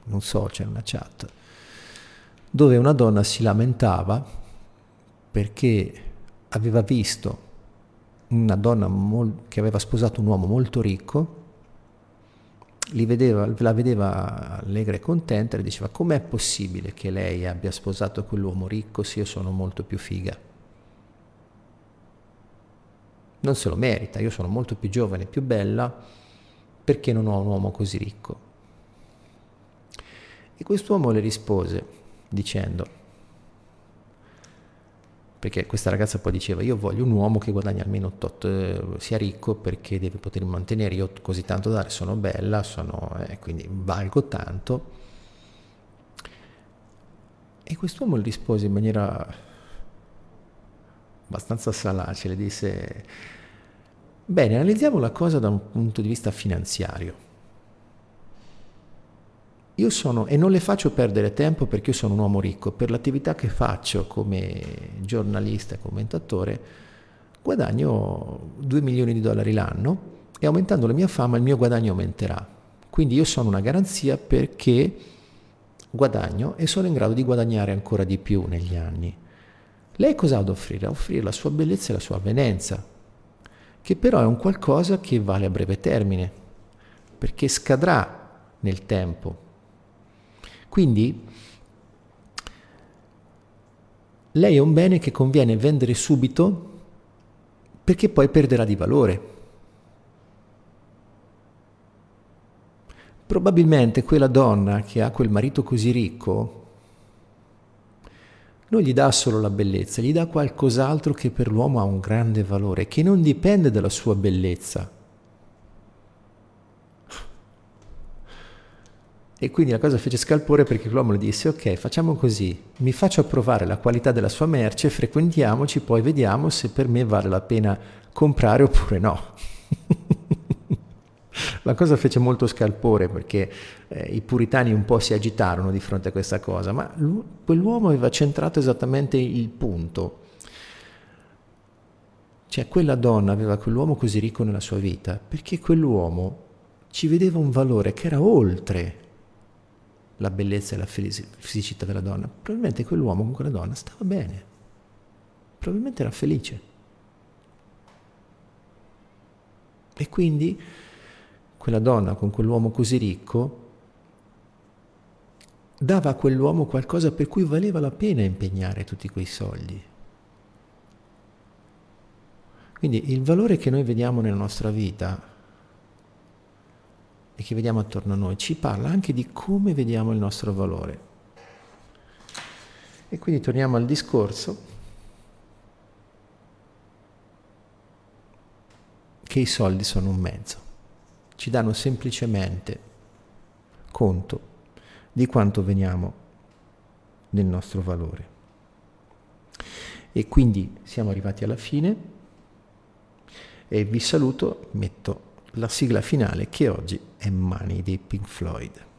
in un social, una chat, dove una donna si lamentava perché aveva visto una donna mol- che aveva sposato un uomo molto ricco vedeva, la vedeva allegra e contenta e diceva com'è possibile che lei abbia sposato quell'uomo ricco se io sono molto più figa? Non se lo merita, io sono molto più giovane e più bella perché non ho un uomo così ricco. E quest'uomo le rispose dicendo, perché questa ragazza poi diceva io voglio un uomo che guadagni almeno tot, eh, sia ricco perché deve potermi mantenere, io così tanto da dare, sono bella, sono, eh, quindi valgo tanto. E quest'uomo le rispose in maniera abbastanza salace, le disse, bene, analizziamo la cosa da un punto di vista finanziario. Io sono, e non le faccio perdere tempo perché io sono un uomo ricco, per l'attività che faccio come giornalista commentatore, guadagno 2 milioni di dollari l'anno e aumentando la mia fama il mio guadagno aumenterà. Quindi io sono una garanzia perché guadagno e sono in grado di guadagnare ancora di più negli anni. Lei cosa ha da offrire? Ha offrire la sua bellezza e la sua avvenenza, che però è un qualcosa che vale a breve termine, perché scadrà nel tempo. Quindi lei è un bene che conviene vendere subito perché poi perderà di valore. Probabilmente quella donna che ha quel marito così ricco non gli dà solo la bellezza, gli dà qualcos'altro che per l'uomo ha un grande valore, che non dipende dalla sua bellezza, E quindi la cosa fece scalpore perché l'uomo le disse ok facciamo così, mi faccio approvare la qualità della sua merce, frequentiamoci, poi vediamo se per me vale la pena comprare oppure no. La cosa fece molto scalpore perché eh, i puritani un po' si agitarono di fronte a questa cosa, ma quell'uomo aveva centrato esattamente il punto. Cioè quella donna aveva quell'uomo così ricco nella sua vita perché quell'uomo ci vedeva un valore che era oltre la bellezza e la felicità della donna. Probabilmente quell'uomo con quella donna stava bene, probabilmente era felice. E quindi quella donna con quell'uomo così ricco dava a quell'uomo qualcosa per cui valeva la pena impegnare tutti quei soldi. Quindi il valore che noi vediamo nella nostra vita e che vediamo attorno a noi ci parla anche di come vediamo il nostro valore. E quindi torniamo al discorso che i soldi sono un mezzo, ci danno semplicemente conto di quanto veniamo nel nostro valore. E quindi siamo arrivati alla fine e vi saluto, metto la sigla finale che oggi è Money di Pink Floyd.